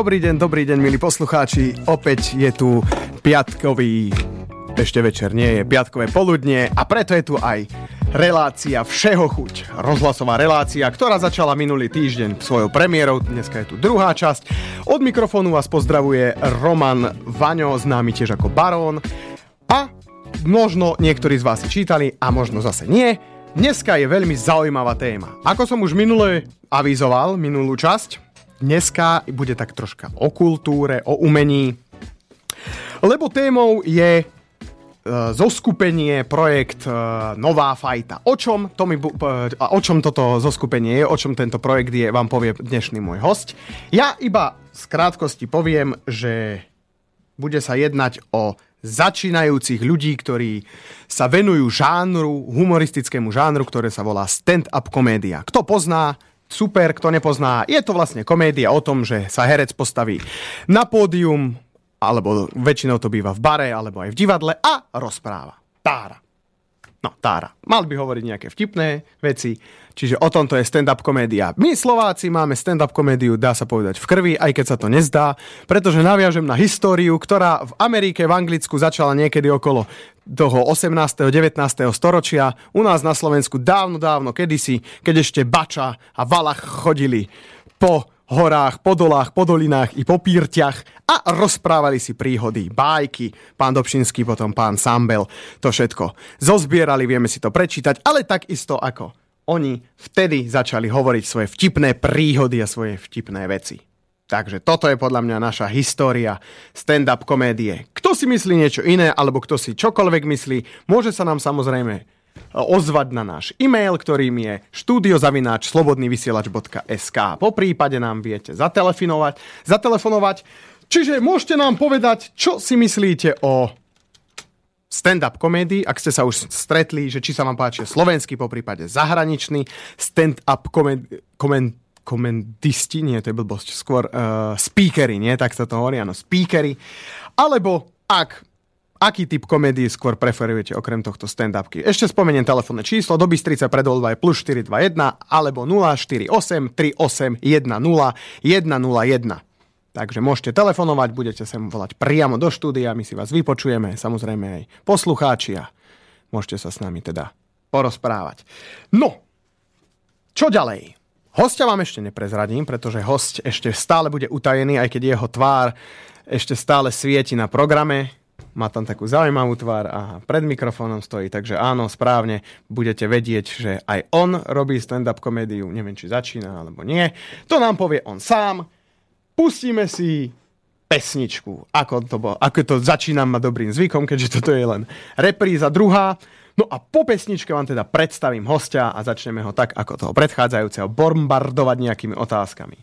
Dobrý deň, dobrý deň, milí poslucháči. Opäť je tu piatkový, ešte večer nie je, piatkové poludnie a preto je tu aj relácia Všeho chuť. Rozhlasová relácia, ktorá začala minulý týždeň svojou premiérou, dneska je tu druhá časť. Od mikrofónu vás pozdravuje Roman Vaňo, známy tiež ako Barón. A možno niektorí z vás čítali a možno zase nie. Dneska je veľmi zaujímavá téma. Ako som už minule avizoval, minulú časť, dneska bude tak troška o kultúre, o umení, lebo témou je e, zoskupenie, projekt e, Nová fajta. O čom, to mi, o čom toto zoskupenie je, o čom tento projekt je, vám povie dnešný môj host. Ja iba z krátkosti poviem, že bude sa jednať o začínajúcich ľudí, ktorí sa venujú žánru, humoristickému žánru, ktoré sa volá stand-up komédia. Kto pozná, super, kto nepozná, je to vlastne komédia o tom, že sa herec postaví na pódium, alebo väčšinou to býva v bare, alebo aj v divadle a rozpráva. Tára. No, Tára. Mal by hovoriť nejaké vtipné veci, čiže o tomto je stand-up komédia. My Slováci máme stand-up komédiu, dá sa povedať, v krvi, aj keď sa to nezdá, pretože naviažem na históriu, ktorá v Amerike, v Anglicku začala niekedy okolo toho 18. 19. storočia. U nás na Slovensku dávno, dávno, kedysi, keď ešte Bača a Valach chodili po horách, po dolách, po dolinách i po pírťach a rozprávali si príhody, bájky, pán Dobšinský, potom pán Sambel, to všetko. Zozbierali, vieme si to prečítať, ale takisto ako oni vtedy začali hovoriť svoje vtipné príhody a svoje vtipné veci. Takže toto je podľa mňa naša história stand-up komédie. Kto si myslí niečo iné, alebo kto si čokoľvek myslí, môže sa nám samozrejme ozvať na náš e-mail, ktorým je studiozavináč slobodnyvysielač.sk. Po prípade nám viete zatelefonovať, zatelefonovať. Čiže môžete nám povedať, čo si myslíte o stand-up komédii, ak ste sa už stretli, že či sa vám páči slovenský, po prípade zahraničný stand-up komédii komendisti, nie, to je blbosť, skôr uh, speakery, nie, tak sa to hovorí, áno, speakery, alebo ak Aký typ komédie skôr preferujete okrem tohto stand-upky? Ešte spomeniem telefónne číslo do Bystrice predvoľba je plus 421 alebo 048 38 10 101. Takže môžete telefonovať, budete sa volať priamo do štúdia, my si vás vypočujeme, samozrejme aj poslucháči a môžete sa s nami teda porozprávať. No, čo ďalej? Hostia vám ešte neprezradím, pretože host ešte stále bude utajený, aj keď jeho tvár ešte stále svieti na programe má tam takú zaujímavú tvár a pred mikrofónom stojí, takže áno, správne budete vedieť, že aj on robí stand-up komédiu, neviem, či začína alebo nie. To nám povie on sám. Pustíme si pesničku, ako to, bolo, ako to začínam ma dobrým zvykom, keďže toto je len repríza druhá. No a po pesničke vám teda predstavím hostia a začneme ho tak, ako toho predchádzajúceho, bombardovať nejakými otázkami.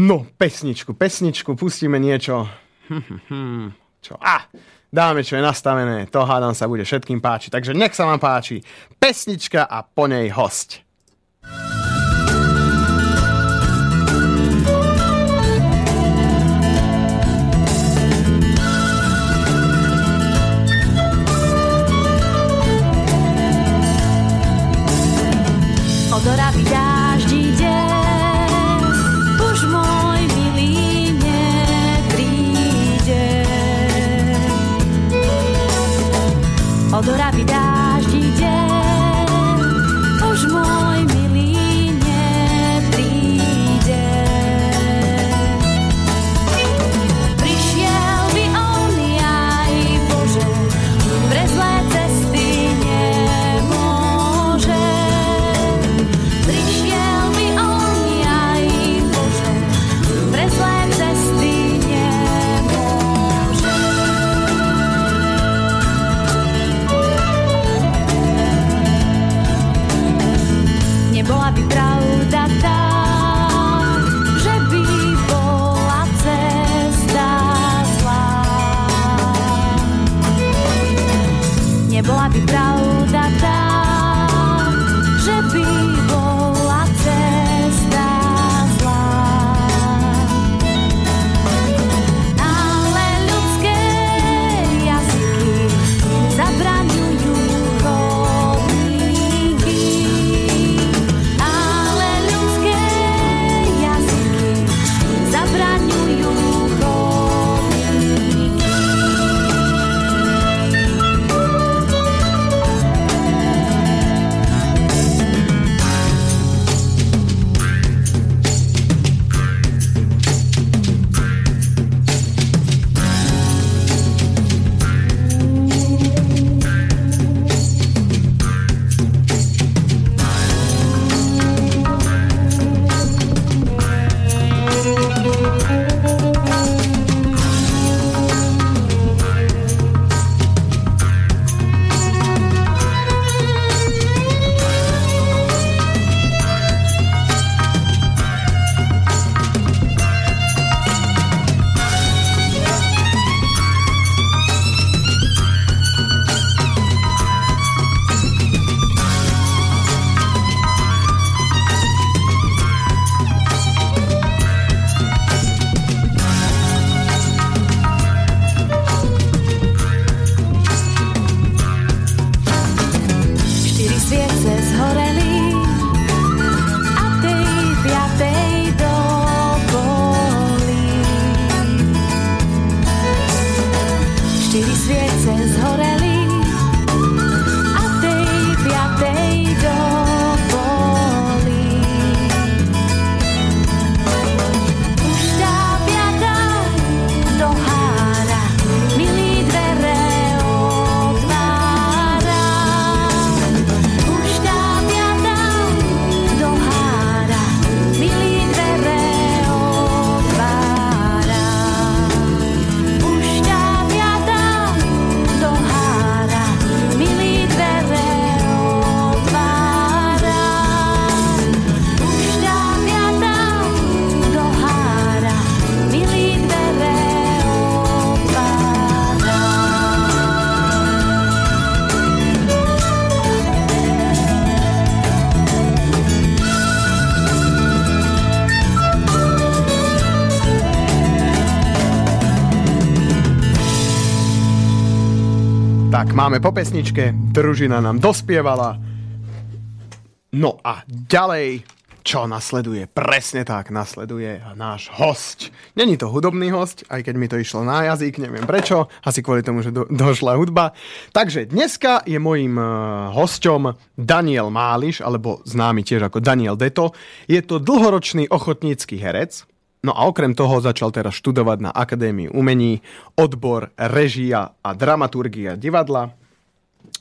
No, pesničku, pesničku, pustíme niečo. Hm, hm, hm. Čo? Ah, dáme, čo je nastavené, to hádam sa bude všetkým páčiť. Takže nech sa vám páči pesnička a po nej host. Odora Tak, máme po pesničke, družina nám dospievala. No a ďalej, čo nasleduje? Presne tak, nasleduje náš host. Není to hudobný host, aj keď mi to išlo na jazyk, neviem prečo, asi kvôli tomu, že do, došla hudba. Takže dneska je mojím uh, hosťom Daniel Máliš, alebo známy tiež ako Daniel Deto. Je to dlhoročný ochotnícky herec, No a okrem toho začal teraz študovať na Akadémii umení odbor režia a dramaturgia divadla.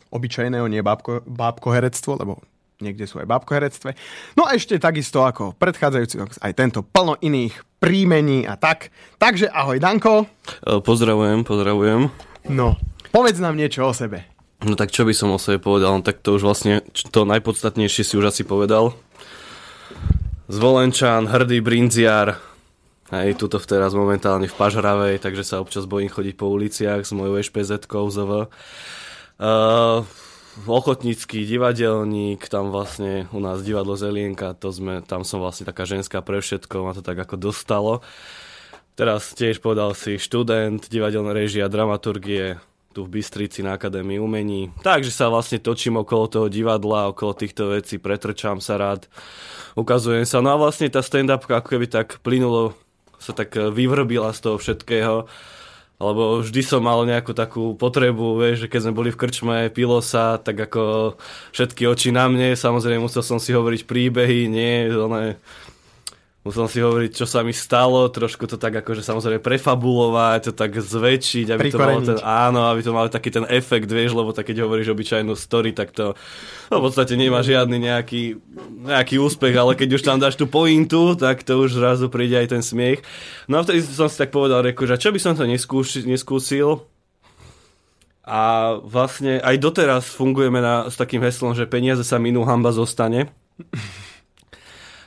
Obyčajného, nie bábko, bábkoherectvo, lebo niekde sú aj bábkoherectve. No a ešte takisto ako predchádzajúci aj tento plno iných príjmení a tak. Takže ahoj Danko. E, pozdravujem, pozdravujem. No, povedz nám niečo o sebe. No tak čo by som o sebe povedal, no, tak to už vlastne to najpodstatnejšie si už asi povedal. Zvolenčan, hrdý brinziar, Hej, tuto teraz momentálne v Pažravej, takže sa občas bojím chodiť po uliciach s mojou ešpz ZV. Uh, ochotnícky divadelník, tam vlastne u nás divadlo Zelienka, to sme, tam som vlastne taká ženská pre všetko, ma to tak ako dostalo. Teraz tiež povedal si študent divadelnej režie a dramaturgie tu v Bystrici na Akadémii umení. Takže sa vlastne točím okolo toho divadla, okolo týchto vecí, pretrčám sa rád, ukazujem sa. No a vlastne tá stand-up ako keby tak plynulo sa tak e, vyvrbila z toho všetkého lebo vždy som mal nejakú takú potrebu, vieš, že keď sme boli v krčme, pilo sa, tak ako všetky oči na mne, samozrejme musel som si hovoriť príbehy, nie, one, musel si hovoriť, čo sa mi stalo, trošku to tak akože samozrejme prefabulovať, to tak zväčšiť, aby to malo ten, áno, aby to malo taký ten efekt, vieš, lebo tak keď hovoríš obyčajnú story, tak to no, v podstate nemá žiadny nejaký, nejaký úspech, ale keď už tam dáš tú pointu, tak to už zrazu príde aj ten smiech. No a vtedy som si tak povedal, reku, že čo by som to neskúšil, neskúsil, a vlastne aj doteraz fungujeme na, s takým heslom, že peniaze sa minú, hamba zostane.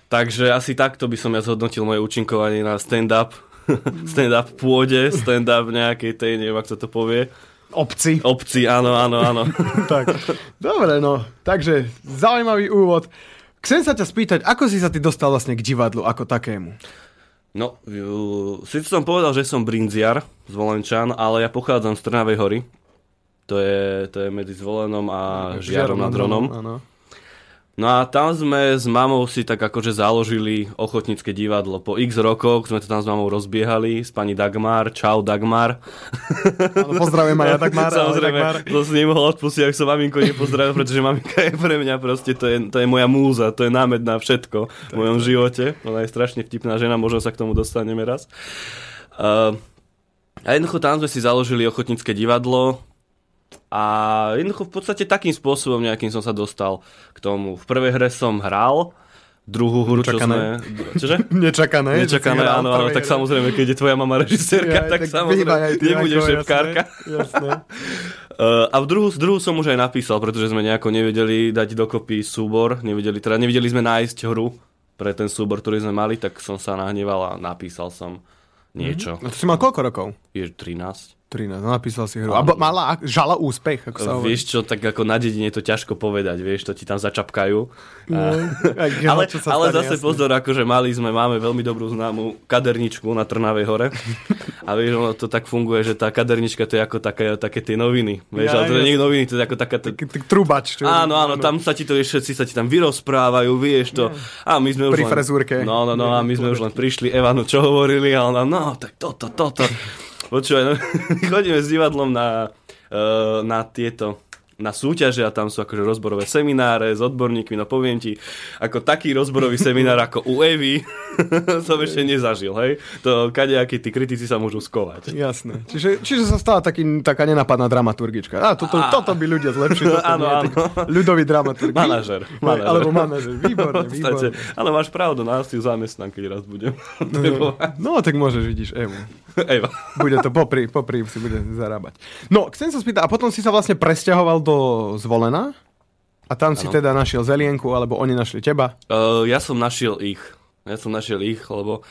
Takže asi takto by som ja zhodnotil moje účinkovanie na stand-up. stand-up pôde, stand-up nejakej tej, neviem, ak sa to povie. Obci. Obci, áno, áno, áno. tak, dobre, no. Takže, zaujímavý úvod. Chcem sa ťa spýtať, ako si sa ty dostal vlastne k divadlu ako takému? No, síce som povedal, že som brinziar z Volenčan, ale ja pochádzam z Trnavej hory. To je, to je medzi Zvolenom a Žiarom nad Dronom. Áno. No a tam sme s mamou si tak akože založili ochotnícke divadlo. Po x rokoch sme to tam s mamou rozbiehali, s pani Dagmar. Čau Dagmar. Áno, pozdravujem aj ja Dagmar. Samozrejme, Dagmar. to si nemohol odpustiť, ak som maminko nepozdravil, pretože maminka je pre mňa proste, to je, to je moja múza, to je námed na všetko v mojom živote. Ona je strašne vtipná žena, možno sa k tomu dostaneme raz. Uh, a jednoducho tam sme si založili ochotnícke divadlo, a jednoducho v podstate takým spôsobom nejakým som sa dostal k tomu. V prvej hre som hral, druhú hru, čo sme... Čože? Nečakané. Nečakané, áno, áno, tak samozrejme, keď je tvoja mama režisérka, ja, tak, tak samozrejme nebude šepkárka. Jasné, Uh, a v druhú, druhú som už aj napísal, pretože sme nejako nevedeli dať dokopy súbor, nevedeli, teda nevedeli sme nájsť hru pre ten súbor, ktorý sme mali, tak som sa nahneval a napísal som niečo. Mm-hmm. A to si mal koľko rokov? Je 13. 13, no, napísal si hru. A mala, žala úspech, ako sa hovorí. Vieš čo, tak ako na dedine je to ťažko povedať, vieš, to ti tam začapkajú. No, a, ale sa ale stane, zase jasne. pozor, akože mali sme, máme veľmi dobrú známu kaderničku na Trnavej hore. A vieš, ono to tak funguje, že tá kadernička to je ako také, také tie noviny. Vieš, ja, ale to nie noviny, to je ako taká... T- trubač. Čo áno, áno, tam sa ti to, všetci sa ti tam vyrozprávajú, vieš to. A my sme už Pri len, frezúrke. No, no, no, a my sme už len prišli, Evanu, čo hovorili, a ona, no, tak toto, toto. Počúvaj, no, chodíme s divadlom na, uh, na tieto na súťaže a tam sú akože rozborové semináre s odborníkmi, no poviem ti, ako taký rozborový seminár ako u Evy som ešte nezažil, hej. To kadejakí tí kritici sa môžu skovať. Jasné. Čiže, čiže sa stala taký, taká nenapadná dramaturgička. A, toto, a... toto by ľudia zlepšili. Áno, áno. Ľudový dramaturg. Manažer. manažer. Alebo manažer. Výborne, výborne. Ale máš pravdu, nás si zamestnám, keď raz budem. no, no, tak môžeš, vidíš, Evu. Eva. Bude to popri, popri si bude zarábať. No, chcem sa spýtať, a potom si sa vlastne presťahoval do Zvolena? A tam ano. si teda našiel zelienku, alebo oni našli teba? Uh, ja som našiel ich. Ja som našiel ich, lebo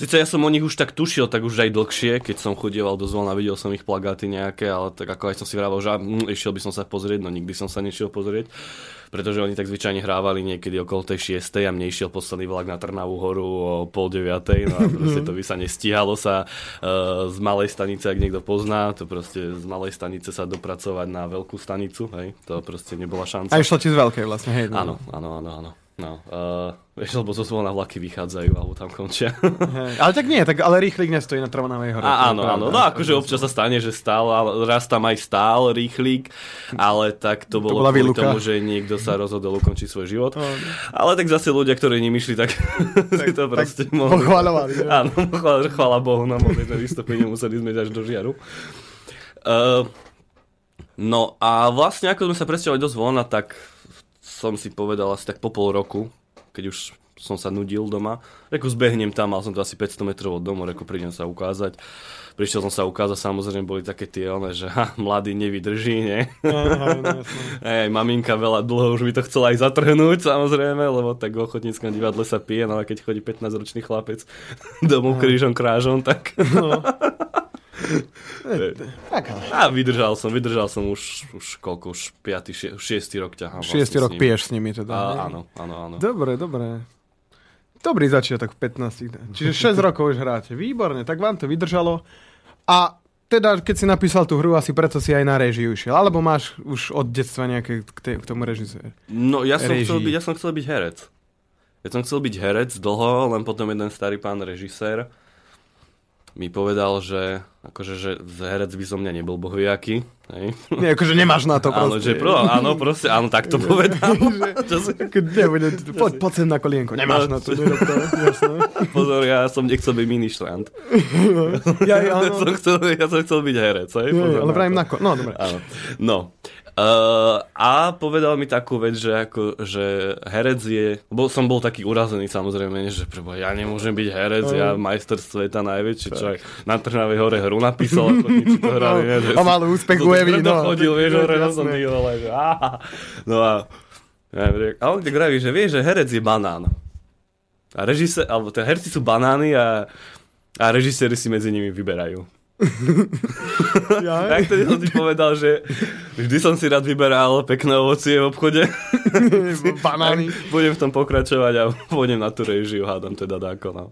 Sice ja som o nich už tak tušil, tak už aj dlhšie, keď som chodieval do zvona, videl som ich plagáty nejaké, ale tak ako aj som si vravel, že hm, išiel by som sa pozrieť, no nikdy som sa nešiel pozrieť, pretože oni tak zvyčajne hrávali niekedy okolo tej 6. a mne išiel posledný vlak na Trnavú horu o pol 9. No a proste to by sa nestíhalo sa uh, z malej stanice, ak niekto pozná, to proste z malej stanice sa dopracovať na veľkú stanicu, hej, to proste nebola šanca. A išlo ti z veľkej vlastne, hej. No. Áno, áno, áno, áno. No, uh, vieš, lebo zo na vlaky vychádzajú, alebo tam končia. Hey, ale tak nie, tak ale rýchlik nestojí na Trvanovej hore. A, áno, áno, no akože občas sa stane, že stál, raz tam aj stál rýchlik, ale tak to bolo to kvôli tomu, že niekto sa rozhodol ukončiť svoj život. Oh. Ale tak zase ľudia, ktorí nemyšli, tak, tak si to proste tak mohli. Pochváľovali. Áno, chvála, chvála Bohu, na momentné vystúpenie museli sme až do žiaru. Uh, no a vlastne ako sme sa presťahovali do zvona, tak som si povedal asi tak po pol roku, keď už som sa nudil doma. Reku zbehnem tam, mal som to asi 500 metrov od domu, reku prídem sa ukázať. Prišiel som sa ukázať, samozrejme boli také tie one, že ha, mladý nevydrží, nie? Aha, Ej, maminka veľa dlho už mi to chcela aj zatrhnúť, samozrejme, lebo tak v ochotníckom divadle sa pije, no a keď chodí 15-ročný chlapec domov krížom krážom, tak... No. tak, A vydržal som, vydržal som už, už koľko, už 5. 6. rok ťahám. 6. Vlastne rok piješ s nimi teda. A, áno, áno, áno. Dobre, dobre. Dobrý začiatok v 15. Čiže 6 rokov už hráte. Výborne, tak vám to vydržalo. A teda, keď si napísal tú hru, asi preto si aj na režiu išiel. Alebo máš už od detstva nejaké k, te, k tomu režisér? No, ja som, chcel byť, ja som chcel byť herec. Ja som chcel byť herec dlho, len potom jeden starý pán režisér mi povedal, že akože, že herec by som mňa nebol bohviaký. Hej. Nie, akože nemáš na to proste. Áno, že pro, áno, proste, áno, tak to povedal. si... nebude, poď, poď sem na kolienko, nemáš no, na to, nerob to, jasné. Pozor, ja som nechcel byť ministrant. ja, ja, ja, som chcel, ja som chcel byť herec. Hej, Pozor, ale vrajím na, ko- no, dobre. Áno. No, Uh, a povedal mi takú vec, že, ako, že herec je, bol, som bol taký urazený samozrejme, že prebo, ja nemôžem byť herec, uh. ja majster sveta najväčší, čo na Trnavej hore hru napísal, a to hrali, no, a mal úspech u Evy, no. chodil, vieš, hore na som vole, že. No a, a on tak vraví, že vieš, že herec je banán. A režisér, alebo herci sú banány a, a režiséri si medzi nimi vyberajú. Ja? tak tedy som ti povedal, že vždy som si rád vyberal pekné ovocie v obchode. Banány. budem v tom pokračovať a pôjdem na tú režiu, hádam teda dáko. No.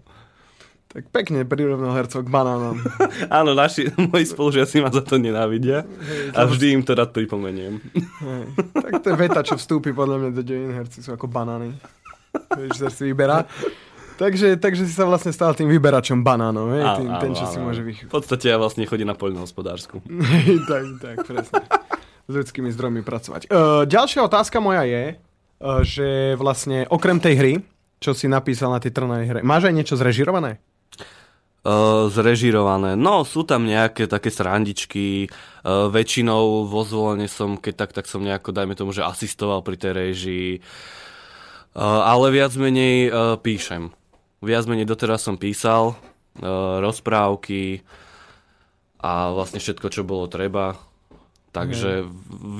Tak pekne prirovnal hercov k banánom. Áno, naši, moji spolužiaci ma za to nenávidia Hej, a vždy im to rád pripomeniem. Hej. Tak to je veta, čo vstúpi podľa mňa do dejín herci sú ako banány. Režisér si vyberá. Takže, takže si sa vlastne stal tým vyberačom banánov, hej? Tým, ten, čo si môže vychytiť. V podstate ja vlastne chodím na poľnohospodársku. tak, tak, presne. S ľudskými zdrojmi pracovať. Uh, ďalšia otázka moja je, uh, že vlastne okrem tej hry, čo si napísal na tej trnej hre, máš aj niečo zrežirované? Uh, zrežirované. No, sú tam nejaké také srandičky. Uh, väčšinou vo zvolenie som, keď tak, tak som nejako, dajme tomu, že asistoval pri tej režii. Uh, ale viac menej uh, píšem. Viac menej doteraz som písal uh, rozprávky a vlastne všetko, čo bolo treba. Takže mm.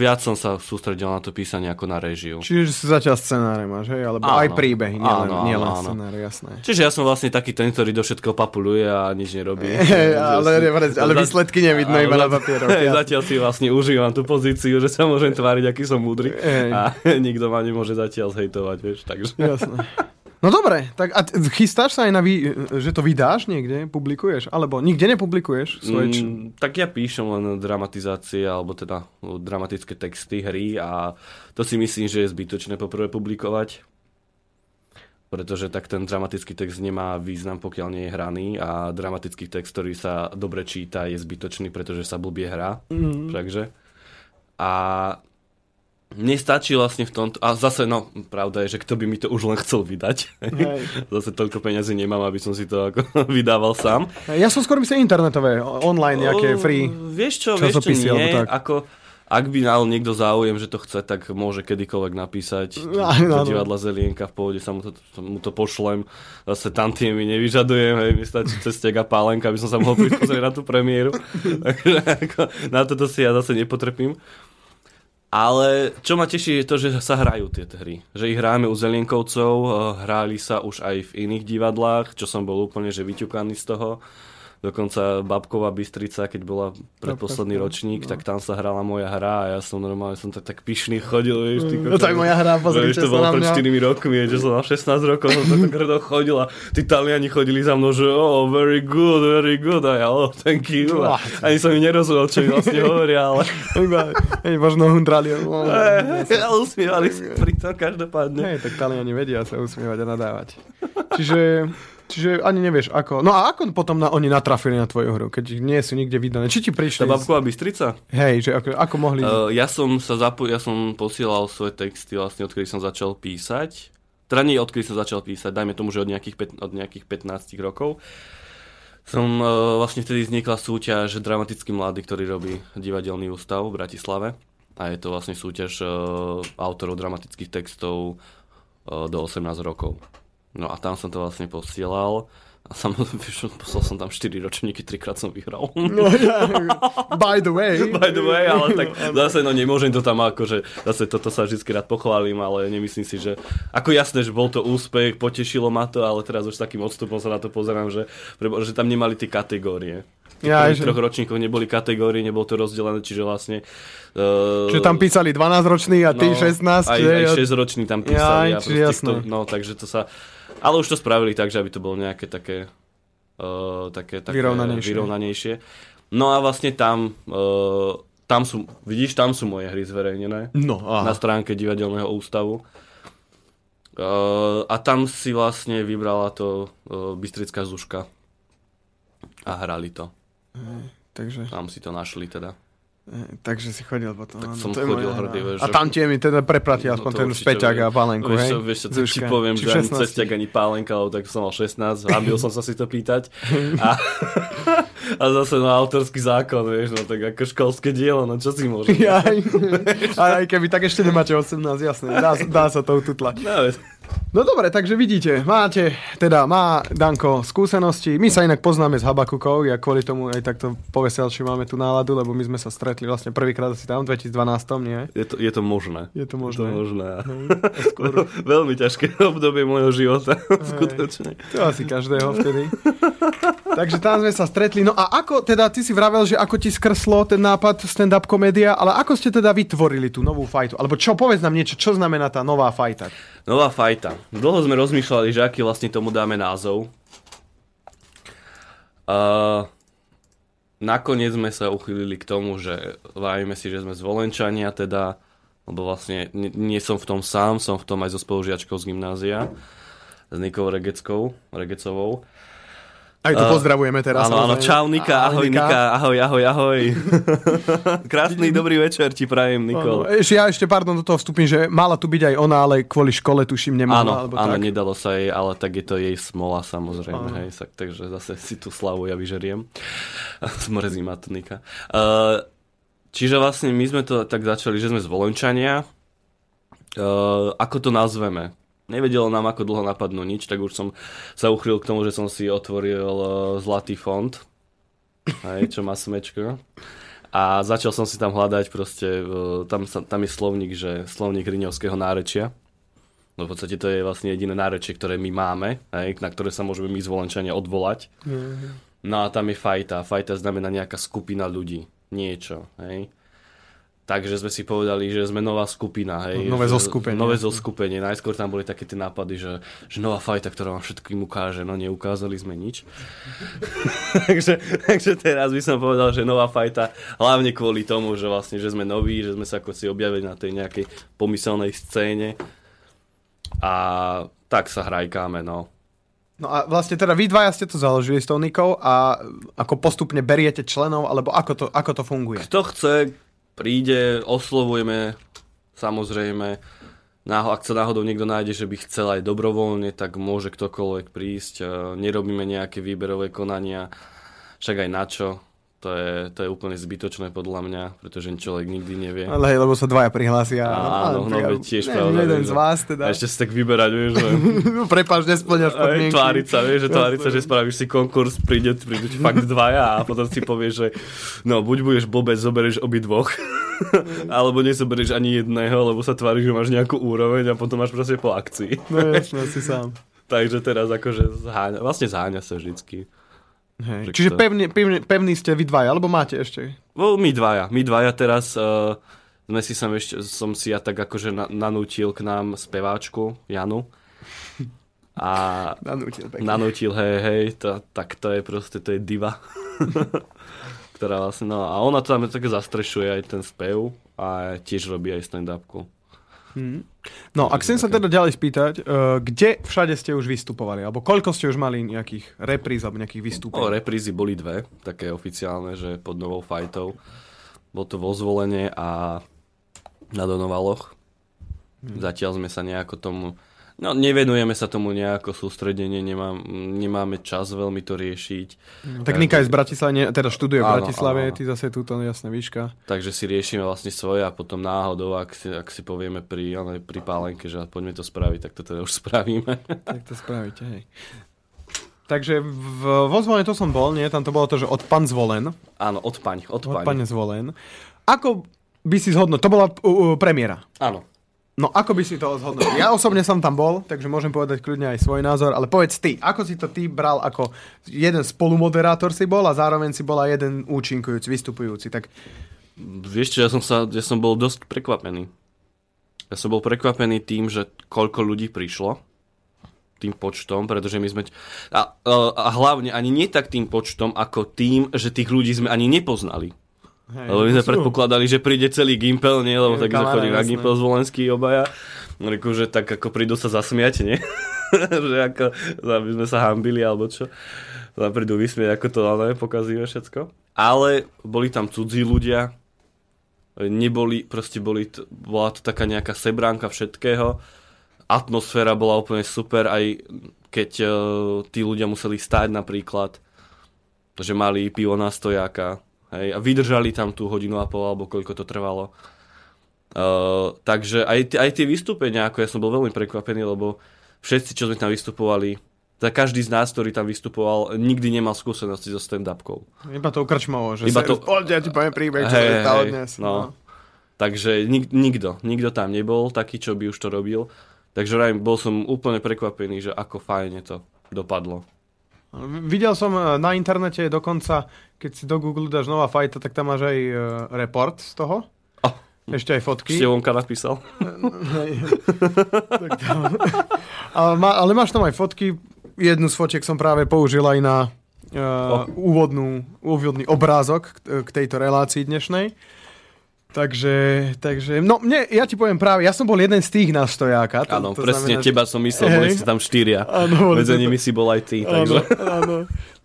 viac som sa sústredil na to písanie ako na režiu. Čiže si zatiaľ scenáre máš, hej? Alebo áno, aj príbehy, nielen, áno, nielen áno. scenáre, jasné. Čiže ja som vlastne taký ten, ktorý do všetkého papuluje a nič nerobí. Hey, ale, ale, ale výsledky nevidno iba na papieroch. Hey, zatiaľ si vlastne užívam tú pozíciu, že sa môžem tváriť, aký som múdry. Hey. A nikto ma nemôže zatiaľ zhejtovať, vieš, takže... Jasné. No dobre, tak a chystáš sa aj na, vý, že to vydáš niekde, publikuješ? Alebo nikde nepublikuješ svoje... Č- mm, tak ja píšem len dramatizácie, alebo teda dramatické texty, hry a to si myslím, že je zbytočné poprvé publikovať. Pretože tak ten dramatický text nemá význam, pokiaľ nie je hraný a dramatický text, ktorý sa dobre číta, je zbytočný, pretože sa blbie hrá. Mm. Takže. A mne stačí vlastne v tomto, a zase no, pravda je, že kto by mi to už len chcel vydať. Hej. zase toľko peňazí nemám, aby som si to ako vydával sám. Ja som skôr myslím internetové, online nejaké free Vieš čo, vieš čo, nie, tak. ako ak by mal niekto záujem, že to chce, tak môže kedykoľvek napísať no, no, no. divadla Zelienka, v pohode sa mu to, mu to pošlem. Zase tantie mi nevyžadujem, hej, mi stačí cestek a pálenka, aby som sa mohol pozrieť na tú premiéru. Takže ako, na toto si ja zase nepotrpím. Ale čo ma teší je to, že sa hrajú tie hry. Že ich hráme u Zelienkovcov, eh, hráli sa už aj v iných divadlách, čo som bol úplne že vyťukaný z toho. Dokonca Babková Bystrica, keď bola predposledný ročník, no. tak tam sa hrala moja hra a ja som normálne som tak, tak pyšný chodil, vieš. Ty, no tak moja hra, pozri, to bolo pred 4 rokmi, že som mal 16 rokov, som tak hrdo chodil a tí Taliani chodili za mnou, že oh, very good, very good, a ja, oh, thank you. A ani som mi nerozumel, čo mi vlastne hovoria, ale... Iba, možno hundrali. Usmievali pri tom každopádne. Hej, tak Taliani vedia sa usmievať a nadávať. Čiže Čiže ani nevieš ako. No a ako potom na, oni natrafili na tvoju hru, keď nie sú nikde vydané? Či ti prišli? Tá babková Bystrica? Hej, že ako, ako mohli... Uh, ja som sa zapo- ja som posielal svoje texty vlastne odkedy som začal písať. Teda nie odkedy som začal písať, dajme tomu, že od nejakých, pet- od nejakých 15 rokov. Som uh, vlastne vtedy vznikla súťaž Dramatický mladý, ktorý robí divadelný ústav v Bratislave. A je to vlastne súťaž uh, autorov dramatických textov uh, do 18 rokov. No a tam som to vlastne posielal. A samozrejme, poslal som tam 4 ročníky, trikrát som vyhral. No, ja, by the way. By the way, ale tak zase no nemôžem to tam akože, zase toto sa vždy rád pochválim, ale nemyslím si, že, ako jasné, že bol to úspech, potešilo ma to, ale teraz už takým odstupom sa na to pozerám, že, že tam nemali tie kategórie. V ja, že... troch ročníkoch neboli kategórie, nebolo to rozdelené, čiže vlastne... Uh, čiže tam písali 12 ročný a ty no, 16? Aj, aj 6 ročný tam písali. Ja, a to, no, takže to sa ale už to spravili tak, že aby to bolo nejaké také, uh, také, také vyrovnanejšie. vyrovnanejšie. No a vlastne tam, uh, tam sú, vidíš, tam sú moje hry zverejnené. No, aha. Na stránke divadelného ústavu. Uh, a tam si vlastne vybrala to uh, Bystrická Zuška. A hrali to. Ej, takže... Tam si to našli teda. Takže si chodil potom. Tak som to chodil hrdý, vieš. A tam tie mi teda preplatil aspoň no ten späťak a pálenku, hej? Vieš, čo, ti poviem, že ani cestiak, ani pálenka, lebo tak som mal 16, hambil som sa si to pýtať. A, a zase no autorský zákon, vieš, no tak ako školské dielo, no čo si môžem. Ja, aj keby tak ešte nemáte 18, jasné, dá, dá sa to ututlať. No, No dobre, takže vidíte, máte, teda má Danko skúsenosti, my sa inak poznáme s Habakukov, ja kvôli tomu aj takto poveselšie máme tú náladu, lebo my sme sa stretli vlastne prvýkrát asi tam v 2012, nie? Je to, je to možné. Je to možné. Je to možné. No, skôr... Veľmi ťažké obdobie môjho života, Hej, skutočne. To asi každého vtedy. takže tam sme sa stretli, no a ako, teda ty si vravel, že ako ti skrslo ten nápad stand-up komédia, ale ako ste teda vytvorili tú novú fajtu? Alebo čo, povedz nám niečo, čo znamená tá nová fajta? Nová fajta. Dlho sme rozmýšľali, že aký vlastne tomu dáme názov. Uh, nakoniec sme sa uchylili k tomu, že vajme si, že sme zvolenčania teda, lebo vlastne nie, nie som v tom sám, som v tom aj so spolužiačkou z gymnázia, s Nikou Regeckou, Regecovou. Aj tu uh, pozdravujeme teraz. Áno, áno, čau Nika, ahoj Nika. Nika, ahoj, ahoj, ahoj. Krásny dobrý večer ti prajem, Nikol. Ešte ja ešte, pardon, do toho vstúpim, že mala tu byť aj ona, ale kvôli škole tuším nemala. Áno, alebo áno, tak. nedalo sa jej, ale tak je to jej smola samozrejme, áno. hej, tak, takže zase si tú slavu ja vyžeriem. Zmrzí ma to Nika. Uh, čiže vlastne my sme to tak začali, že sme z Volončania. Uh, ako to nazveme? Nevedelo nám ako dlho napadnúť nič, tak už som sa uchril k tomu, že som si otvoril uh, zlatý fond, aj, čo má smečko. A začal som si tam hľadať proste, uh, tam, tam je slovník, že slovník riňovského nárečia. No v podstate to je vlastne jediné nárečie, ktoré my máme, aj, na ktoré sa môžeme my zvolenčania odvolať. Mm-hmm. No a tam je fajta. Fajta znamená nejaká skupina ľudí. Niečo. Hej. Takže sme si povedali, že sme nová skupina. Hej, nové zoskupenie. Nové zoskupenie. Najskôr tam boli také tie nápady, že, že nová fajta, ktorá vám všetkým ukáže. No neukázali sme nič. takže, takže teraz by som povedal, že nová fajta hlavne kvôli tomu, že vlastne, že sme noví, že sme sa ako si objavili na tej nejakej pomyselnej scéne. A tak sa hrajkáme, no. No a vlastne teda vy dvaja ste to založili s tou Nikou a ako postupne beriete členov, alebo ako to, ako to funguje? Kto chce, príde, oslovujeme, samozrejme, ak sa náhodou niekto nájde, že by chcel aj dobrovoľne, tak môže ktokoľvek prísť. Nerobíme nejaké výberové konania, však aj na čo. To je, to je úplne zbytočné podľa mňa, pretože človek nikdy nevie. Ale hej, lebo sa dvaja prihlásia. Áno, no, veď tiež ne, pravda. Jeden z vás teda. A ešte si tak vyberať, vieš, že... Prepač, nesplňaš podmienky. tváriť sa, vieš, že tváriť sa, že spravíš si konkurs, príde, prídu ti fakt dvaja a potom si povieš, že no, buď budeš blbec, zoberieš obidvoch, alebo nezoberieš ani jedného, lebo sa tváriš, že máš nejakú úroveň a potom máš proste po akcii. No jasne, si sám. Takže teraz akože zháňa, vlastne zháňa sa vždycky. Hej. Že Čiže kto- pevne, pevný ste vy dvaja, alebo máte ešte? No, my dvaja. My dvaja teraz uh, sme si som ešte, som si ja tak akože na, nanútil k nám speváčku Janu. A Nanútil pekne. nanútil, hej, hej, to, tak to je proste, to je diva. ktorá vlastne, no a ona to tam tak zastrešuje aj ten spev a tiež robí aj stand-upku. No a chcem sa teda ďalej spýtať, uh, kde všade ste už vystupovali? Alebo koľko ste už mali nejakých repríz alebo nejakých No, vystúpení? reprízy boli dve, také oficiálne, že pod novou fajtou. Bol to vo zvolenie a na Donovaloch. Zatiaľ sme sa nejako tomu... No, nevenujeme sa tomu nejako sústredenie, nemám, nemáme čas veľmi to riešiť. tak Nika je z Bratislavy, teda študuje v Bratislave, áno, áno. ty zase túto jasná výška. Takže si riešime vlastne svoje a potom náhodou, ak si, ak si povieme pri, ale pri pálenke, že poďme to spraviť, tak to teda už spravíme. Tak to spravíte, hej. Takže v, vo zvolenie to som bol, nie? Tam to bolo to, že od pan zvolen. Áno, odpaň, Od odpaň. pane zvolen. Ako by si zhodnotil? To bola uh, premiéra. Áno. No ako by si to zhodnotil? Ja osobne som tam bol, takže môžem povedať kľudne aj svoj názor, ale povedz ty, ako si to ty bral ako jeden spolumoderátor si bol a zároveň si bola jeden účinkujúci, vystupujúci. Tak Vieš ja som, sa, ja som bol dosť prekvapený. Ja som bol prekvapený tým, že koľko ľudí prišlo tým počtom, pretože my sme... A, a hlavne ani nie tak tým počtom, ako tým, že tých ľudí sme ani nepoznali. Hej, Lebo my sme sú- predpokladali, že príde celý Gimpel, nie? Lebo tak sme chodili na. Gimpel zvolenský obaja. Reku, že tak ako prídu sa zasmiať, nie? že ako, aby sme sa hambili, alebo čo. Sa prídu vysmieť, ako to ale pokazíme všetko. Ale boli tam cudzí ľudia, neboli, proste boli, bola to taká nejaká sebránka všetkého. Atmosféra bola úplne super, aj keď uh, tí ľudia museli stáť napríklad, že mali pivo na stojáka, hej, a vydržali tam tú hodinu a pol, alebo koľko to trvalo. Uh, takže aj, aj tie vystúpenia, ako ja som bol veľmi prekvapený, lebo všetci, čo sme tam vystupovali, za každý z nás, ktorý tam vystupoval, nikdy nemal skúsenosti so stand-upkou. Iba to ukrčmovo, že Iba to- poďte, ja ti poviem príbeh, čo sa stalo hej, dnes. no. Takže nik, nikto, nikto tam nebol taký, čo by už to robil. Takže bol som úplne prekvapený, že ako fajne to dopadlo. Videl som eh, na internete dokonca, keď si do Google dáš nová fajta, tak tam máš aj eh, report z toho. Oh, Ešte aj fotky. Števonka napísal. Ale, má, ale máš tam aj fotky. Jednu z fotiek som práve použil aj na uh, úvodnú, úvodný obrázok k, k tejto relácii dnešnej. Takže, takže, no mne, ja ti poviem práve, ja som bol jeden z tých na stojáka. to- Áno, presne znamená, teba som myslel, boli ste tam štyria. Áno, Medzi nimi si bol aj ty, Áno, takže... áno.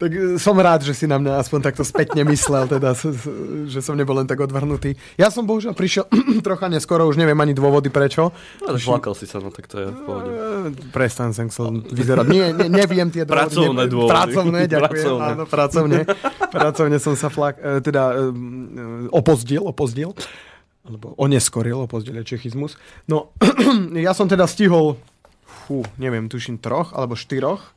Tak e, som rád, že si na mňa aspoň takto spätne myslel, teda, že som nebol len tak odvrhnutý. Ja som bohužiaľ prišiel trocha neskoro, už neviem ani dôvody prečo. No, tak plakal si sa, no tak to je v pohode. E, Prestan som chcel vyzerať. Nie, nie, neviem tie dôvody. Pracovné Ne- dôvody. Pracovné, ďakujem. Pracovné. Áno, pracovne. Pracovne som sa flak, e, teda opozdil, opozdil. Alebo oneskoril, opozdil je čechizmus. No, ja som teda stihol, fú, neviem, tuším troch alebo štyroch.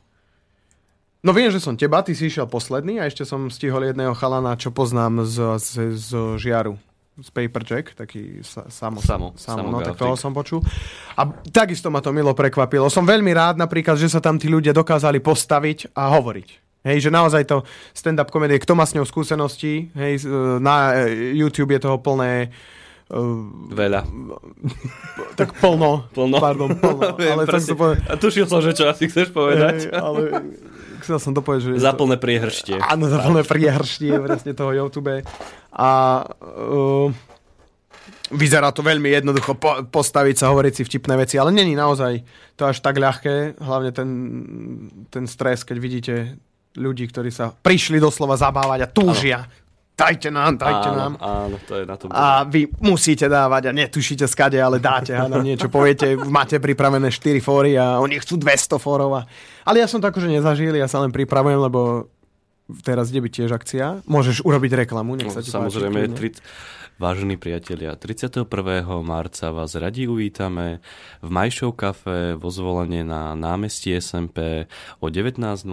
No viem, že som teba, ty si išiel posledný a ešte som stihol jedného chalana, čo poznám z, z, z Žiaru. Z Paper Jack, taký sa, samo, Samo, samo, samo no, tak toho som počul. A takisto ma to milo prekvapilo. Som veľmi rád napríklad, že sa tam tí ľudia dokázali postaviť a hovoriť. Hej, že naozaj to stand-up komedie, kto má s ňou skúsenosti, hej, na YouTube je toho plné e, Veľa. tak plno. Plno. Pardon, plno. Viem, ale tak to povedať. A tušil som, že čo asi chceš povedať. Hej, ale chcel som to povedať, že... Za plné priehrštie. Áno, za plné priehrštie presne toho YouTube. A uh, vyzerá to veľmi jednoducho po, postaviť sa, hovoriť si vtipné veci, ale není naozaj to až tak ľahké, hlavne ten, ten stres, keď vidíte ľudí, ktorí sa prišli doslova zabávať a túžia. Dajte nám, dajte nám. áno, áno, to je na tom. A vy musíte dávať a netušíte skade, ale dáte a nám niečo poviete, máte pripravené 4 fóry a oni chcú 200 fórov. A... Ale ja som to akože nezažil, ja sa len pripravujem, lebo teraz kde by tiež akcia. Môžeš urobiť reklamu, nech sa ti Samozrejme, páči. 30, vážení priatelia, 31. marca vás radi uvítame v Majšov kafe vo zvolenie na námestí SMP o 19.00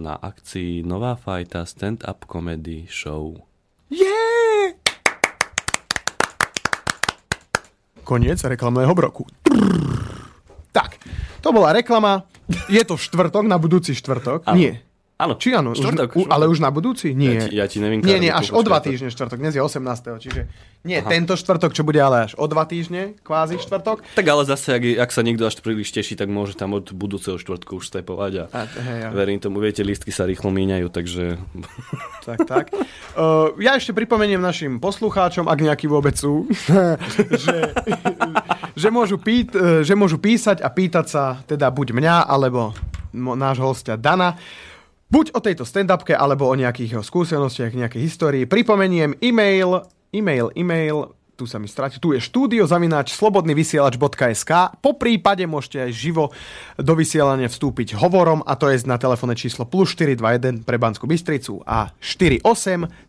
na akcii Nová fajta Stand-up Comedy Show. Yeah! Koniec reklamného broku. Tak, to bola reklama. Je to štvrtok, na budúci štvrtok. Áno. Nie. Áno, Či áno, štvrtok, už, ale už na budúci? Nie. Ja ti, ja ti neviem nie, nie, až o dva týždne štvrtok. Dnes je 18. Čiže nie Aha. tento štvrtok, čo bude ale až o dva týždne, kvázi štvrtok. Tak ale zase, ak, ak sa niekto až príliš teší, tak môže tam od budúceho štvrtku už stepovať a, A, hej, ja. verím tomu, viete, lístky sa rýchlo míňajú, takže Tak, tak. Uh, ja ešte pripomeniem našim poslucháčom, ak nejakí vôbec sú, že, že, môžu pít, eh, že môžu písať a pýtať sa teda buď mňa, alebo nášho hostia Dana, buď o tejto stand-upke, alebo o nejakých jeho skúsenostiach, nejakej histórii. Pripomeniem e-mail, e-mail, e-mail, tu sa mi stratí, tu je štúdio zavináč slobodnyvysielač.sk po prípade môžete aj živo do vysielania vstúpiť hovorom a to je na telefónne číslo plus 421 pre Banskú Bystricu a 48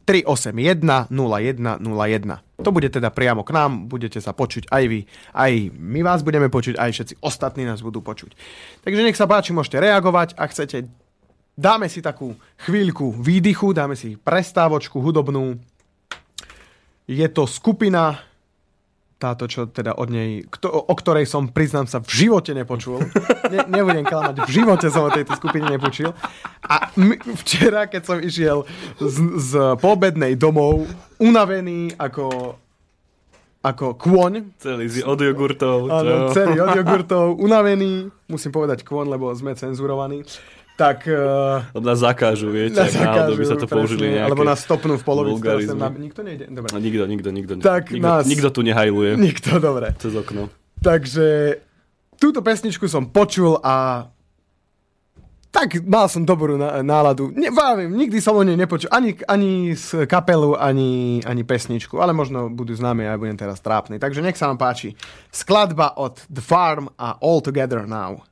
381 0101. To bude teda priamo k nám, budete sa počuť aj vy, aj my vás budeme počuť, aj všetci ostatní nás budú počuť. Takže nech sa páči, môžete reagovať, ak chcete dáme si takú chvíľku výdychu, dáme si prestávočku hudobnú, je to skupina, táto, čo teda od nej, kto, o ktorej som, priznám sa, v živote nepočul. Ne, nebudem klamať, v živote som o tejto skupine nepočul. A m- včera, keď som išiel z, z poobednej domov, unavený ako, ako kôň, celý si od jogurtov. Áno, celý od jogurtov, unavený, musím povedať kôň, lebo sme cenzurovaní, tak uh, Lebo nás zakážu, viete, nás ak náhodou by sa zakážu, to použili presne, nejaké alebo nás stopnú v polovici. teraz vulgarizmy. sem na- Nikto nejde? Dobre. No, nikto, nikto, nikto, Tak nikto, nás- nikto tu nehajluje Nikto, dobre. cez okno. Takže túto pesničku som počul a tak mal som dobrú ná- náladu. Ne, vravím, nikdy som o nej nepočul ani, ani z kapelu, ani, ani pesničku, ale možno budú známe a ja budem teraz trápny. Takže nech sa vám páči. Skladba od The Farm a All Together Now.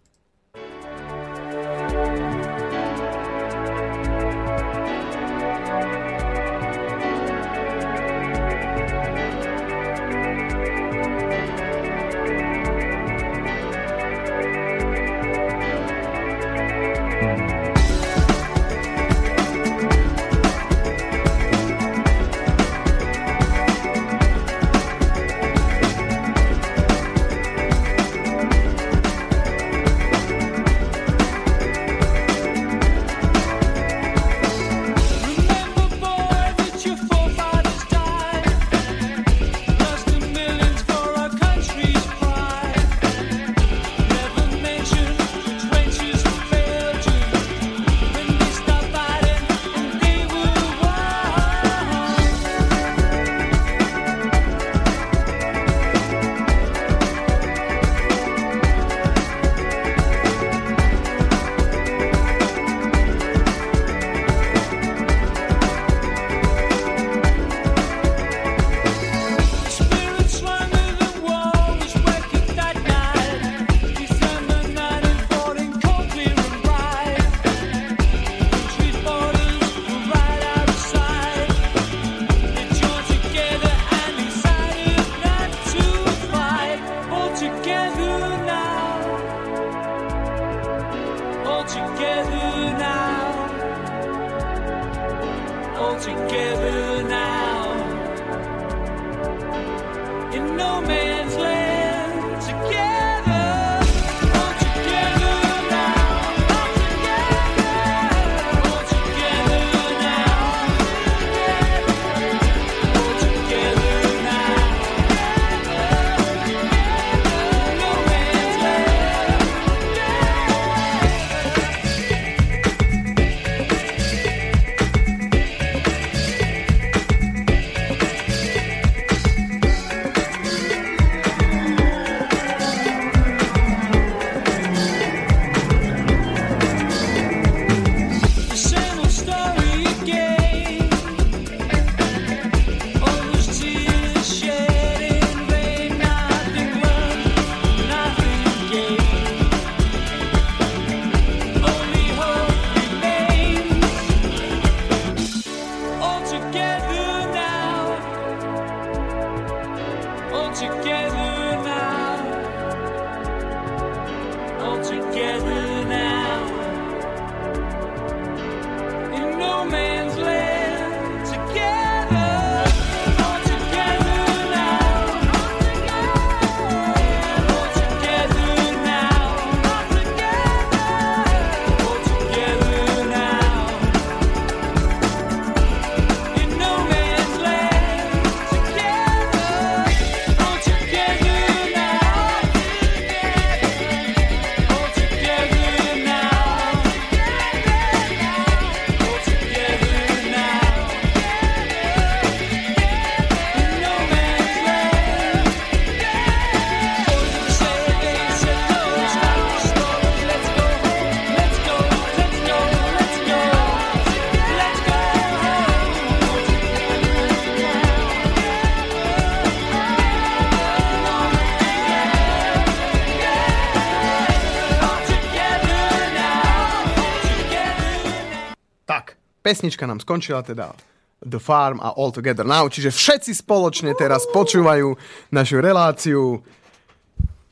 Pesnička nám skončila teda The Farm a All Together Now, čiže všetci spoločne teraz počúvajú našu reláciu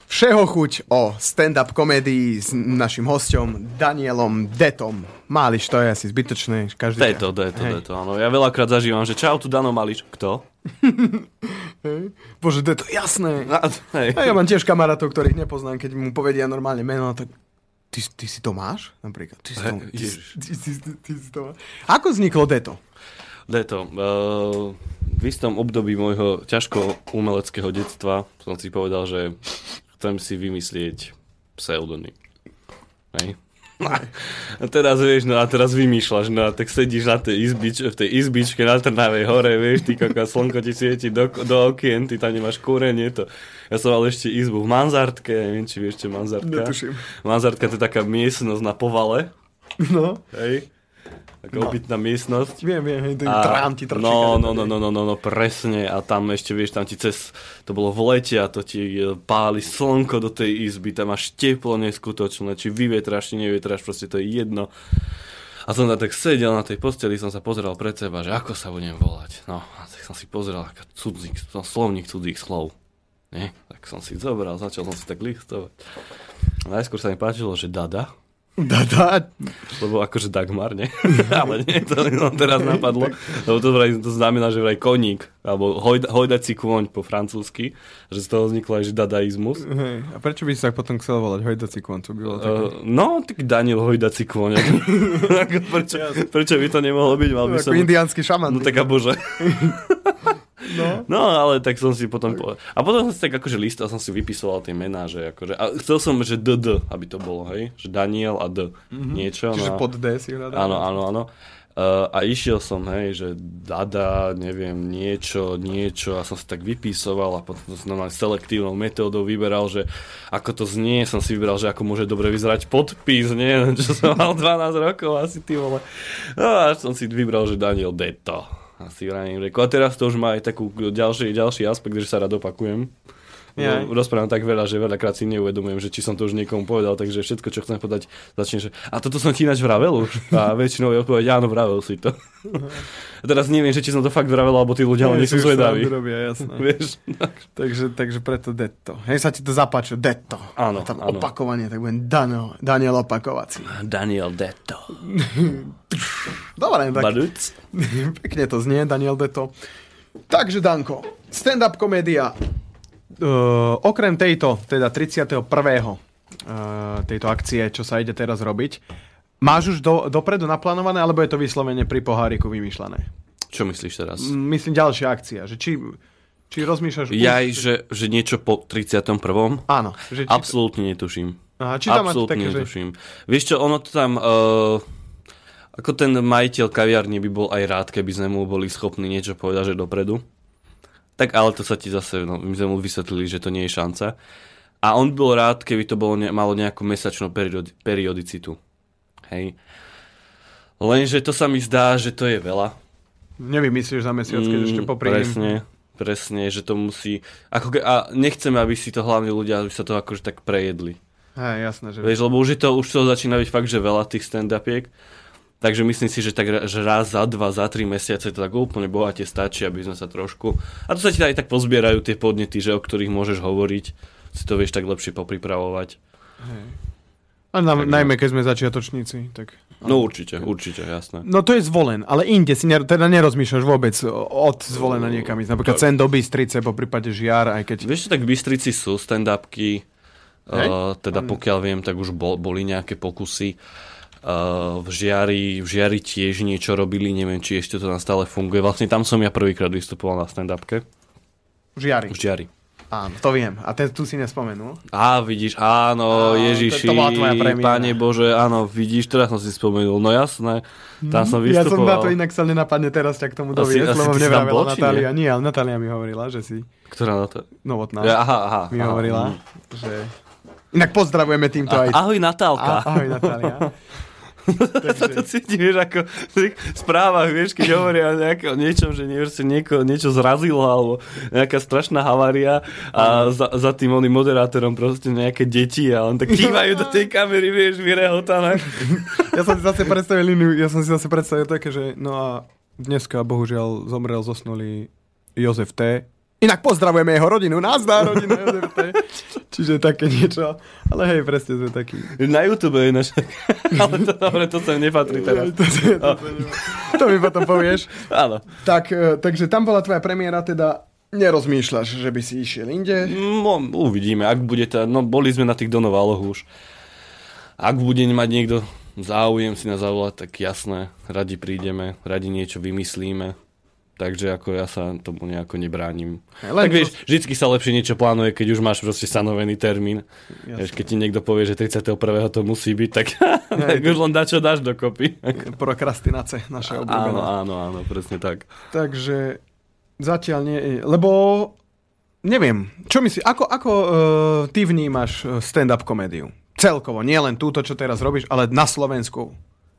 Všeho chuť o stand-up komédii s našim hostom Danielom Detom. Máliš, to je asi zbytočné. Každý Deto, deto, Hej. deto, áno. Ja veľakrát zažívam, že čau, tu Dano Mališ. Kto? Bože, Deto, jasné. A, hej. A ja mám tiež kamarátov, ktorých nepoznám, keď mu povedia normálne meno, tak ty, ty si to máš? Napríklad. Ty si to, ty, ty, ty, ty, ty si to máš. Ako vzniklo Deto? Deto. Uh, v istom období môjho ťažko umeleckého detstva som si povedal, že chcem si vymyslieť pseudonym. Hej. A teraz vieš, no a teraz vymýšľaš, no a tak sedíš na tej izbič, v tej izbičke na Trnavej hore, vieš, ty koľko slnko ti svieti do, do okien, ty tam nemáš kúrenie, to. Ja som mal ešte izbu v Manzartke, neviem, či vieš, čo Manzartka. Netuším. Manzartka to je taká miestnosť na povale, No, hej, taká No. obytná miestnosť. viem, viem, ten A- trám ti trčí. no, no, no, no, no, no, no, presne. A tam ešte, vieš, tam ti cez, to bolo v lete a to ti e, páli slnko do tej izby, tam máš teplo neskutočné, či vyvetráš, či nevyvetráš, proste to je jedno. A som tam tak sedel na tej posteli, som sa pozeral pred seba, že ako sa budem volať. No, a tak som si pozrel, aká cudzík, no, slovník cudzích slov. Nie? Tak som si zobral, začal som si tak listovať. Najskôr sa mi páčilo, že Dada, Dada, lebo akože Dagmar, nie? Ale nie, to mi teraz napadlo. Lebo to, vraj, to znamená, že vraj koník, alebo hojda, hojdací kôň po francúzsky, že z toho vzniklo aj že dadaizmus. hej, a prečo by sa tak potom chcel volať Hojdací koncu? By bolo také... Uh, no, tak Daniel hojdací kôň. Prečo, prečo by to nemohlo byť? Mal by ako som... indiánsky šaman. No tak a bože. No. No, ale tak som si potom povedal. A potom som si tak akože listal, som si vypisoval tie mená, že akože... A chcel som, že DD, aby to bolo, hej? Že Daniel a D. Niečo. Čiže no. pod D si hľadal. Áno, áno, áno. Uh, a išiel som, hej, že dada, neviem, niečo, niečo a som si tak vypísoval a potom som normálne selektívnou metódou vyberal, že ako to znie, som si vybral, že ako môže dobre vyzerať podpis, nie, čo som mal 12 rokov asi, ty vole. No a som si vybral, že Daniel Deto. A si vravím, že a teraz to už má aj takú ďalší, ďalší aspekt, že sa rád opakujem. No, rozprávam tak veľa, že veľakrát si neuvedomujem, že či som to už niekomu povedal, takže všetko, čo chcem povedať, začne, že a toto som ti ináč vravel už. A väčšinou je odpoveď, áno, vravel si to. A teraz neviem, že či som to fakt vravel, alebo tí ľudia len nie sú zvedaví. Robia, jasné. Vieš? takže, takže preto Detto. Hej, sa ti to zapáčilo, Detto. Áno, A tam áno. opakovanie, tak budem Daniel, Daniel opakovací. Daniel Detto. Dobre, tak Baduc. pekne to znie, Daniel Detto. Takže, Danko, stand-up komédia. Uh, okrem tejto, teda 31. Uh, tejto akcie, čo sa ide teraz robiť, máš už do, dopredu naplánované, alebo je to vyslovene pri poháriku vymýšľané? Čo myslíš teraz? Myslím ďalšia akcia, že či, či rozmýšľaš... už- Jaj, že, že niečo po 31. Áno. Že či, Absolútne netuším. Aha, či tam Absolútne také, že... netuším. Vieš čo, ono to tam... Uh, ako ten majiteľ kaviarne by bol aj rád, keby sme mu boli schopní niečo povedať, že dopredu. Tak ale to sa ti zase, no, my sme mu vysvetlili, že to nie je šanca. A on bol rád, keby to bolo ne, malo nejakú mesačnú periodi, periodicitu. Hej. Lenže to sa mi zdá, že to je veľa. Nevymyslíš za mesiac, keď ešte popri. Mm, Presne, presne, že to musí... Ako ke, a nechceme, aby si to hlavne ľudia, aby sa to akože tak prejedli. Hej, jasné, že... Vieš, lebo už, je to, už to začína byť fakt, že veľa tých stand-upiek. Takže myslím si, že tak že raz za dva, za tri mesiace to tak úplne bohate stačí, aby sme sa trošku... A to sa ti aj tak pozbierajú tie podnety, že o ktorých môžeš hovoriť. Si to vieš tak lepšie popripravovať. A na, Tak najmä, keď sme začiatočníci, tak... No určite, určite, jasné. No to je zvolen, ale inde si ner- teda nerozmýšľaš vôbec od zvolena niekam ísť. Napríklad sem do Bystrice, po prípade Žiar, aj keď... Vieš, tak v Bystrici sú stand-upky, Hej? uh, teda pokiaľ viem, tak už bol, boli nejaké pokusy. Uh, v, Žiari, v Žiari tiež niečo robili, neviem, či ešte to tam stále funguje. Vlastne tam som ja prvýkrát vystupoval na stand-upke. Žiari. V Žiari. Áno, to viem. A ten tu si nespomenul. Á, vidíš, áno, Á, Ježiši, to- to bola tvoja premiéra. Pane Bože, áno, vidíš, teraz som si spomenul, no jasné, tam som Ja som na vystupoval. to inak sa nenapadne teraz ťa k tomu asi lebo mne vravela Natália. Nie, ale Natália mi hovorila, že si Ktorá na to? novotná. Ja, aha, aha. mi aha, hovorila, mm. že... Inak pozdravujeme týmto aj... Ahoj Natálka. A, ahoj Natália. sa to cíti, vieš, ako v správach, vieš, keď hovoria nejaké, o niečom, že nie, že nieko, niečo zrazilo, alebo nejaká strašná havária a za, za tým oným moderátorom proste nejaké deti a on tak kývajú do tej kamery, vieš, vyrehotané. Ja som si zase predstavil inú, ja som si zase predstavil také, že no a dneska bohužiaľ zomrel, zosnulý Jozef T. Inak pozdravujeme jeho rodinu, nazdá rodina. Čiže také niečo. Ale hej, presne sme takí. Na YouTube je naša... Ale to, dobre, to sem nepatrí teraz. To, to, to, to mi potom povieš. Áno. Tak, e, takže tam bola tvoja premiéra, teda nerozmýšľaš, že by si išiel inde? No, uvidíme, ak bude tá, no boli sme na tých donovaloch už. Ak bude mať niekto záujem si nás zavolať, tak jasné, radi prídeme, radi niečo vymyslíme. Takže ako ja sa tomu nejako nebránim. Len len tak to- vieš, vždycky sa lepšie niečo plánuje, keď už máš proste stanovený termín. Vieš, keď ti niekto povie, že 31. to musí byť, tak, tak už len dá čo dáš dokopy. Prokrastinace, naše Áno, obľúbené. áno, áno, presne tak. Takže zatiaľ nie, lebo neviem, čo myslíš, ako, ako uh, ty vnímaš eh, stand-up komédiu? Celkovo, nie len túto, čo teraz robíš, ale na Slovensku.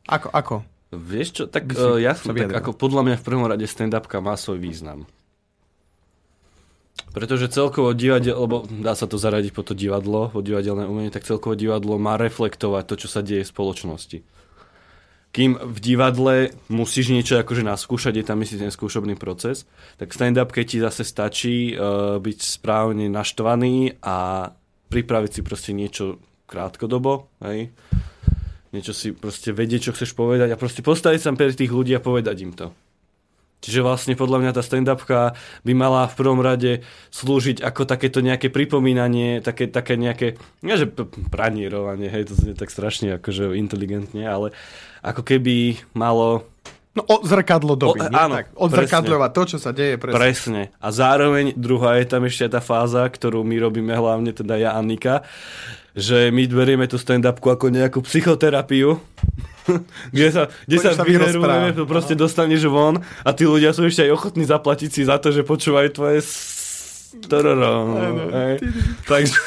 Ako, ako? Vieš čo, tak uh, ja sa som tak ako podľa mňa v prvom rade stand-upka má svoj význam. Pretože celkovo divadlo, lebo dá sa to zaradiť po to divadlo, po divadelné umenie, tak celkovo divadlo má reflektovať to, čo sa deje v spoločnosti. Kým v divadle musíš niečo akože naskúšať, je tam myslí ten skúšobný proces, tak stand-up, keď ti zase stačí uh, byť správne naštvaný a pripraviť si proste niečo krátkodobo, hej? Niečo si proste vedieť, čo chceš povedať a proste postaviť sa pre tých ľudí a povedať im to. Čiže vlastne podľa mňa tá stand-upka by mala v prvom rade slúžiť ako takéto nejaké pripomínanie, také, také nejaké, nie že p- pranierovanie, hej, to znie tak strašne akože inteligentne, ale ako keby malo No odzrkadlo doby, O, nie? áno, tak, odzrkadľovať to, čo sa deje. Presne. Presne. A zároveň druhá je tam ešte tá fáza, ktorú my robíme hlavne, teda ja a Nika, že my berieme tú stand-upku ako nejakú psychoterapiu, kde sa, kde Poďme sa vyrozprávať. to proste dostaneš von a tí ľudia sú ešte aj ochotní zaplatiť si za to, že počúvajú tvoje tororo, takže,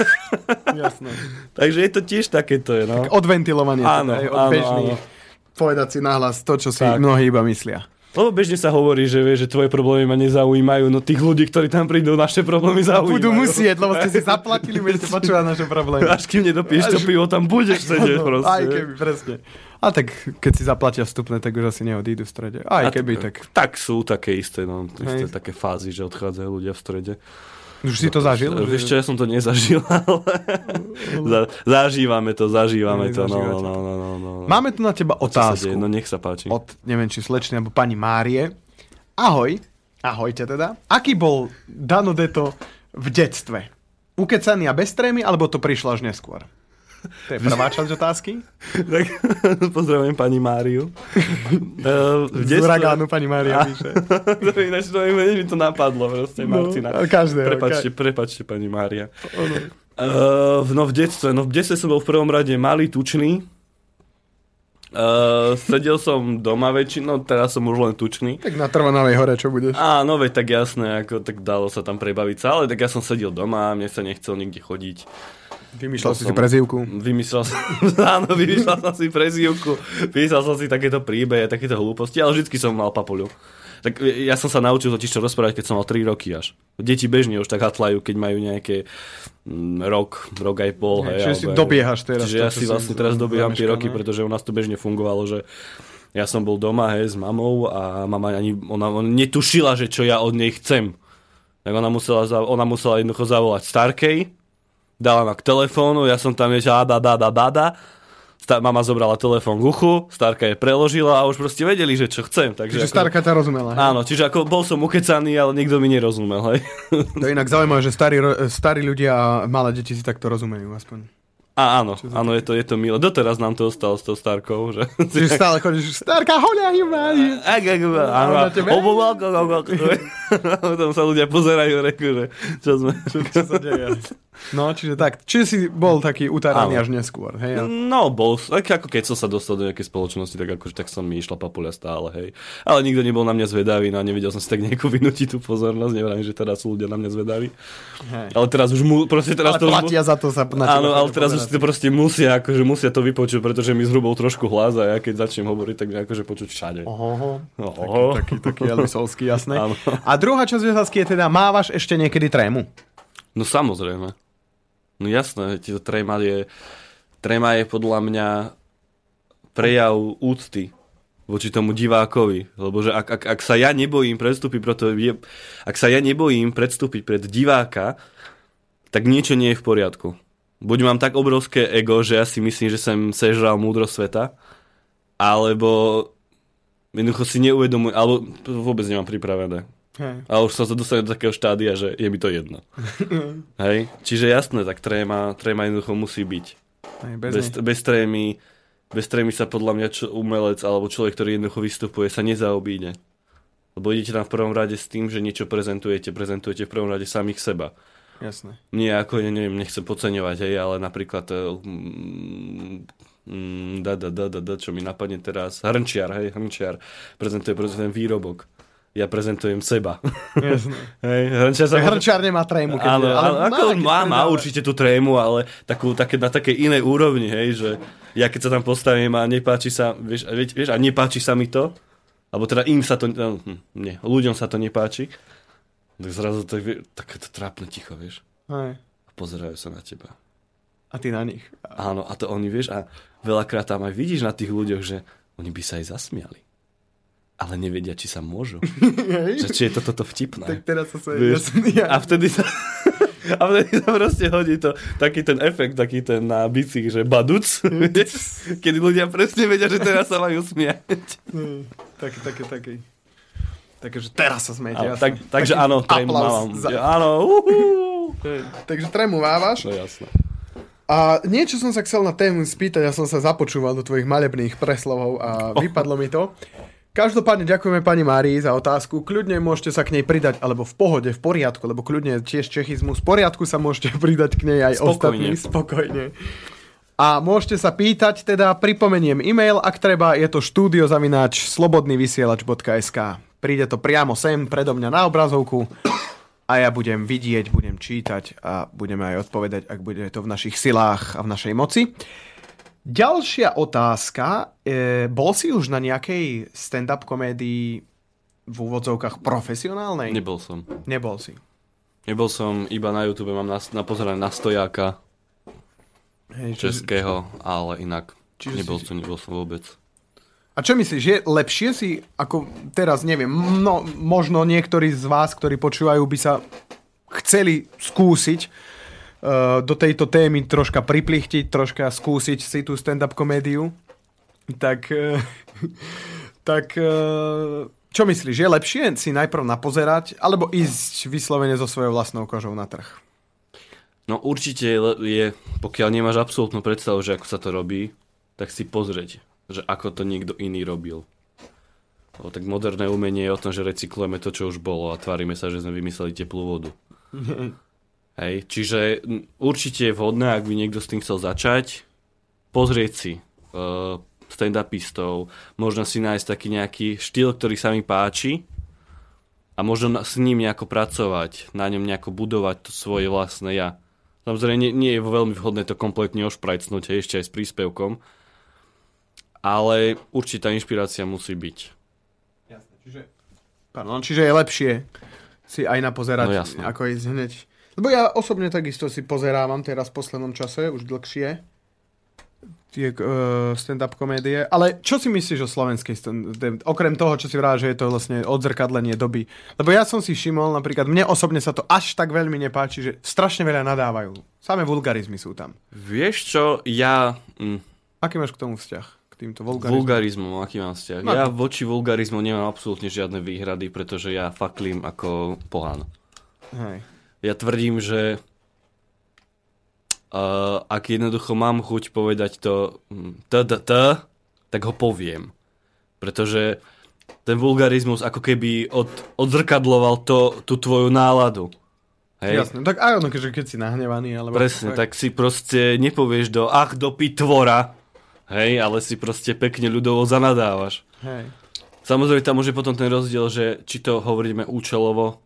Jasné. takže je to tiež takéto, no. Odventilovanie. Áno, hej, od áno, bežný, áno. Povedať si nahlas to, čo si Tak. mnohí iba myslia. Lebo bežne sa hovorí, že, vie, že tvoje problémy ma nezaujímajú, no tých ľudí, ktorí tam prídu, naše problémy zaujímajú. Budú musieť, lebo ste si zaplatili, budete počúvať naše problémy. Až kým nedopiješ to pivo, tam budeš sedieť proste. Aj keby, presne. A tak, keď si zaplatia vstupné, tak už asi neodídu v strede. Aj A keby, tak Tak sú také isté, no, isté Hej. také fázy, že odchádzajú ľudia v strede. Už si to zažil? Vieš čo, ja som to nezažil, ale za, zažívame to, zažívame to, no, zažívate. no, no, no, no. Máme tu na teba otázku No nech sa páči. od, neviem, či slečny, alebo pani Márie. Ahoj, ahojte teda. Aký bol Dano Deto v detstve? Ukecaný a bez trémy, alebo to prišlo až neskôr? To je prvá časť otázky. Tak pozdravujem pani Máriu. Eh, v Z uragánu pani Mária píše. ináč, to mi to napadlo proste, No, každého, Prepačte, prepačte, pani Mária. Uh, no v detstve, no v detstve som bol v prvom rade malý, tučný. Uh, sedel som doma väčšinou, teraz som už len tučný. Tak na Trvanovej hore, čo budeš? Áno, veď tak jasné, ako, tak dalo sa tam prebaviť sa, ale tak ja som sedel doma, mne sa nechcel nikde chodiť. Vymýšľal si si som- prezývku. Vymyslel som, áno, vymyslel som si prezývku, písal som si takéto príbehy, takéto hlúposti, ale vždycky som mal papuľu. Tak ja som sa naučil totiž čo rozprávať, keď som mal 3 roky až. Deti bežne už tak hatlajú, keď majú nejaké mm, rok, rok aj pol. Nie, hej, čiže si dobiehaš teraz Čiže to, ja si vlastne teraz dobieham tie roky, pretože u nás to bežne fungovalo, že ja som bol doma hej, s mamou a mama ani, ona, ona netušila, že čo ja od nej chcem. Tak ona musela, ona musela jednoducho zavolať Starkej, dala ma k telefónu, ja som tam niečo a da, da, da, da, da. Sta- mama zobrala telefón k uchu, Starka je preložila a už proste vedeli, že čo chcem. Takže Čiže ako, starka ťa rozumela. hej? Áno, čiže ako bol som ukecaný, ale nikto mi nerozumel, hej. To je inak zaujímavé, že starí, starí ľudia a malé deti si takto rozumejú aspoň. A áno, áno, je to, je to milé. Doteraz nám to ostalo s tou Starkou, že... Čiže stále chodíš, starka, ak. Potom sa ľudia pozerajú, reku, že čo sme... Čo sa deje? No, čiže tak. Čiže si bol taký utaraný až neskôr, hej? No, bol, tak ako keď som sa dostal do nejakej spoločnosti, tak akože tak som mi išla papuľa stále, hej. Ale nikto nebol na mňa zvedavý, no a nevedel som si tak nejako vynútiť tú pozornosť, neviem, že teraz sú ľudia na mňa zvedaví. Hej. Ale teraz už mu, proste teraz Ale to platia za to sa na Áno, ale teraz už pozerať. to proste musia, akože musia to vypočuť, pretože mi zhrubol trošku hlas a ja keď začnem hovoriť, tak akože počuť všade. Oho, Oho. taký, taký Elvisovský, jasné. Áno. A druhá časť otázky je teda, mávaš ešte niekedy trému? No samozrejme. No jasné, to tréma je, tréma je podľa mňa prejav úcty voči tomu divákovi. Lebo že ak, ak, ak sa ja nebojím predstúpiť preto, je, ak sa ja nebojím predstúpiť pred diváka, tak niečo nie je v poriadku. Buď mám tak obrovské ego, že ja si myslím, že som sežral múdro sveta, alebo jednoducho si neuvedomujem, alebo vôbec nemám pripravené. Hej. A už som sa dostal do takého štádia, že je mi to jedno. Hej? Čiže jasné, tak tréma, tréma jednoducho musí byť. Hej, bez, Bez, bez bez, trémy, bez trémy sa podľa mňa čo, umelec alebo človek, ktorý jednoducho vystupuje, sa nezaobíde. Lebo idete tam v prvom rade s tým, že niečo prezentujete, prezentujete v prvom rade samých seba. Jasné. Nie ako, ne- neviem, nechcem podceňovať, hej, ale napríklad eh, mm, mm, da, da, da, da, da, čo mi napadne teraz, hrnčiar, hej, hrnčiar, prezentuje, prezentuje výrobok. Ja prezentujem seba. Jasné. hej, hrnčiar sa... Hrnčiar nemá trému. Keď Áno, ale áno, ako keď má, má určite tú trému, ale takú, také, na takej inej úrovni, hej, že ja keď sa tam postavím a nepáči sa, vieš, vieš, a nepáči sa mi to, alebo teda im sa to, no, hm, nie, ľuďom sa to nepáči, tak zrazu je takéto trápne ticho, vieš, Hej. a pozerajú sa na teba. A ty na nich. Áno, a to oni, vieš, a veľakrát tam aj vidíš na tých ľuďoch, že oni by sa aj zasmiali. Ale nevedia, či sa môžu. že či je to toto vtipné. Tak teraz sa. Vieš, Ja, a vtedy sa... A vtedy sa proste hodí to, taký ten efekt, taký ten na bicích, že baduc, vieš, kedy ľudia presne vedia, že teraz sa majú smiať. Taký, taký, taký. Takže že teraz sa. Áno, jasné. tak, takže Taký áno, mám. za- Áno, Takže trému mávaš. No jasné. A niečo som sa chcel na tému spýtať, ja som sa započúval do tvojich malebných preslovov a vypadlo mi to. Každopádne ďakujeme pani Márii za otázku. Kľudne môžete sa k nej pridať, alebo v pohode, v poriadku, lebo kľudne tiež čechizmus. V poriadku sa môžete pridať k nej aj Spokojne. ostatní. Spokojne. A môžete sa pýtať, teda pripomeniem e-mail, ak treba, je to štúdiozavináč slobodnyvysielač.sk. Príde to priamo sem, predo mňa na obrazovku a ja budem vidieť, budem čítať a budeme aj odpovedať, ak bude to v našich silách a v našej moci. Ďalšia otázka. E, bol si už na nejakej stand-up komédii v úvodzovkách profesionálnej? Nebol som. Nebol si. Nebol som, iba na YouTube mám na, na pozeranie na stojáka Hej, českého, ale inak Čiže nebol si- som, nebol som vôbec. A čo myslíš, je lepšie si, ako teraz neviem, no, možno niektorí z vás, ktorí počúvajú, by sa chceli skúsiť uh, do tejto témy troška priplichtiť, troška skúsiť si tú stand-up komédiu, tak, uh, tak uh, čo myslíš, je lepšie si najprv napozerať, alebo ísť vyslovene so svojou vlastnou kožou na trh? No určite je, pokiaľ nemáš absolútnu predstavu, že ako sa to robí, tak si pozrieť, že ako to niekto iný robil. Lebo tak moderné umenie je o tom, že recyklujeme to, čo už bolo a tvárime sa, že sme vymysleli teplú vodu. Hej, čiže určite je vhodné, ak by niekto s tým chcel začať, pozrieť si uh, stand-upistov, možno si nájsť taký nejaký štýl, ktorý sa mi páči a možno s ním nejako pracovať, na ňom nejako budovať to svoje vlastné ja. Samozrejme, nie, nie je veľmi vhodné to kompletne ošprajcnúť, ešte aj s príspevkom, ale určitá inšpirácia musí byť. Jasne, čiže... Pardon, čiže je lepšie si aj napozerať, No jasné. ako ísť hneď. Lebo ja osobne takisto si pozerávam teraz v poslednom čase, už dlhšie, tie uh, stand-up komédie. Ale čo si myslíš o slovenskej stand Okrem toho, čo si vrá, že je to vlastne odzrkadlenie doby. Lebo ja som si všimol, napríklad mne osobne sa to až tak veľmi nepáči, že strašne veľa nadávajú. Samé vulgarizmy sú tam. Vieš čo, ja... Mm, Aký máš k tomu vzťah? K týmto vulgarizmom? Vulgarizmom, aký mám vzťah? No, Ja voči vulgarizmu nemám absolútne žiadne výhrady, pretože ja faklím ako pohán. Hej. Ja tvrdím, že uh, ak jednoducho mám chuť povedať to mm, t, t, t, tak ho poviem. Pretože ten vulgarizmus ako keby od, odzrkadloval to, tú tvoju náladu. Hej? Jasne, tak aj ono, že keď si nahnevaný, alebo... Presne, tak si proste nepovieš do ach, do pitvora, hej, ale si proste pekne ľudovo zanadávaš. Hej. Samozrejme, tam môže potom ten rozdiel, že či to hovoríme účelovo,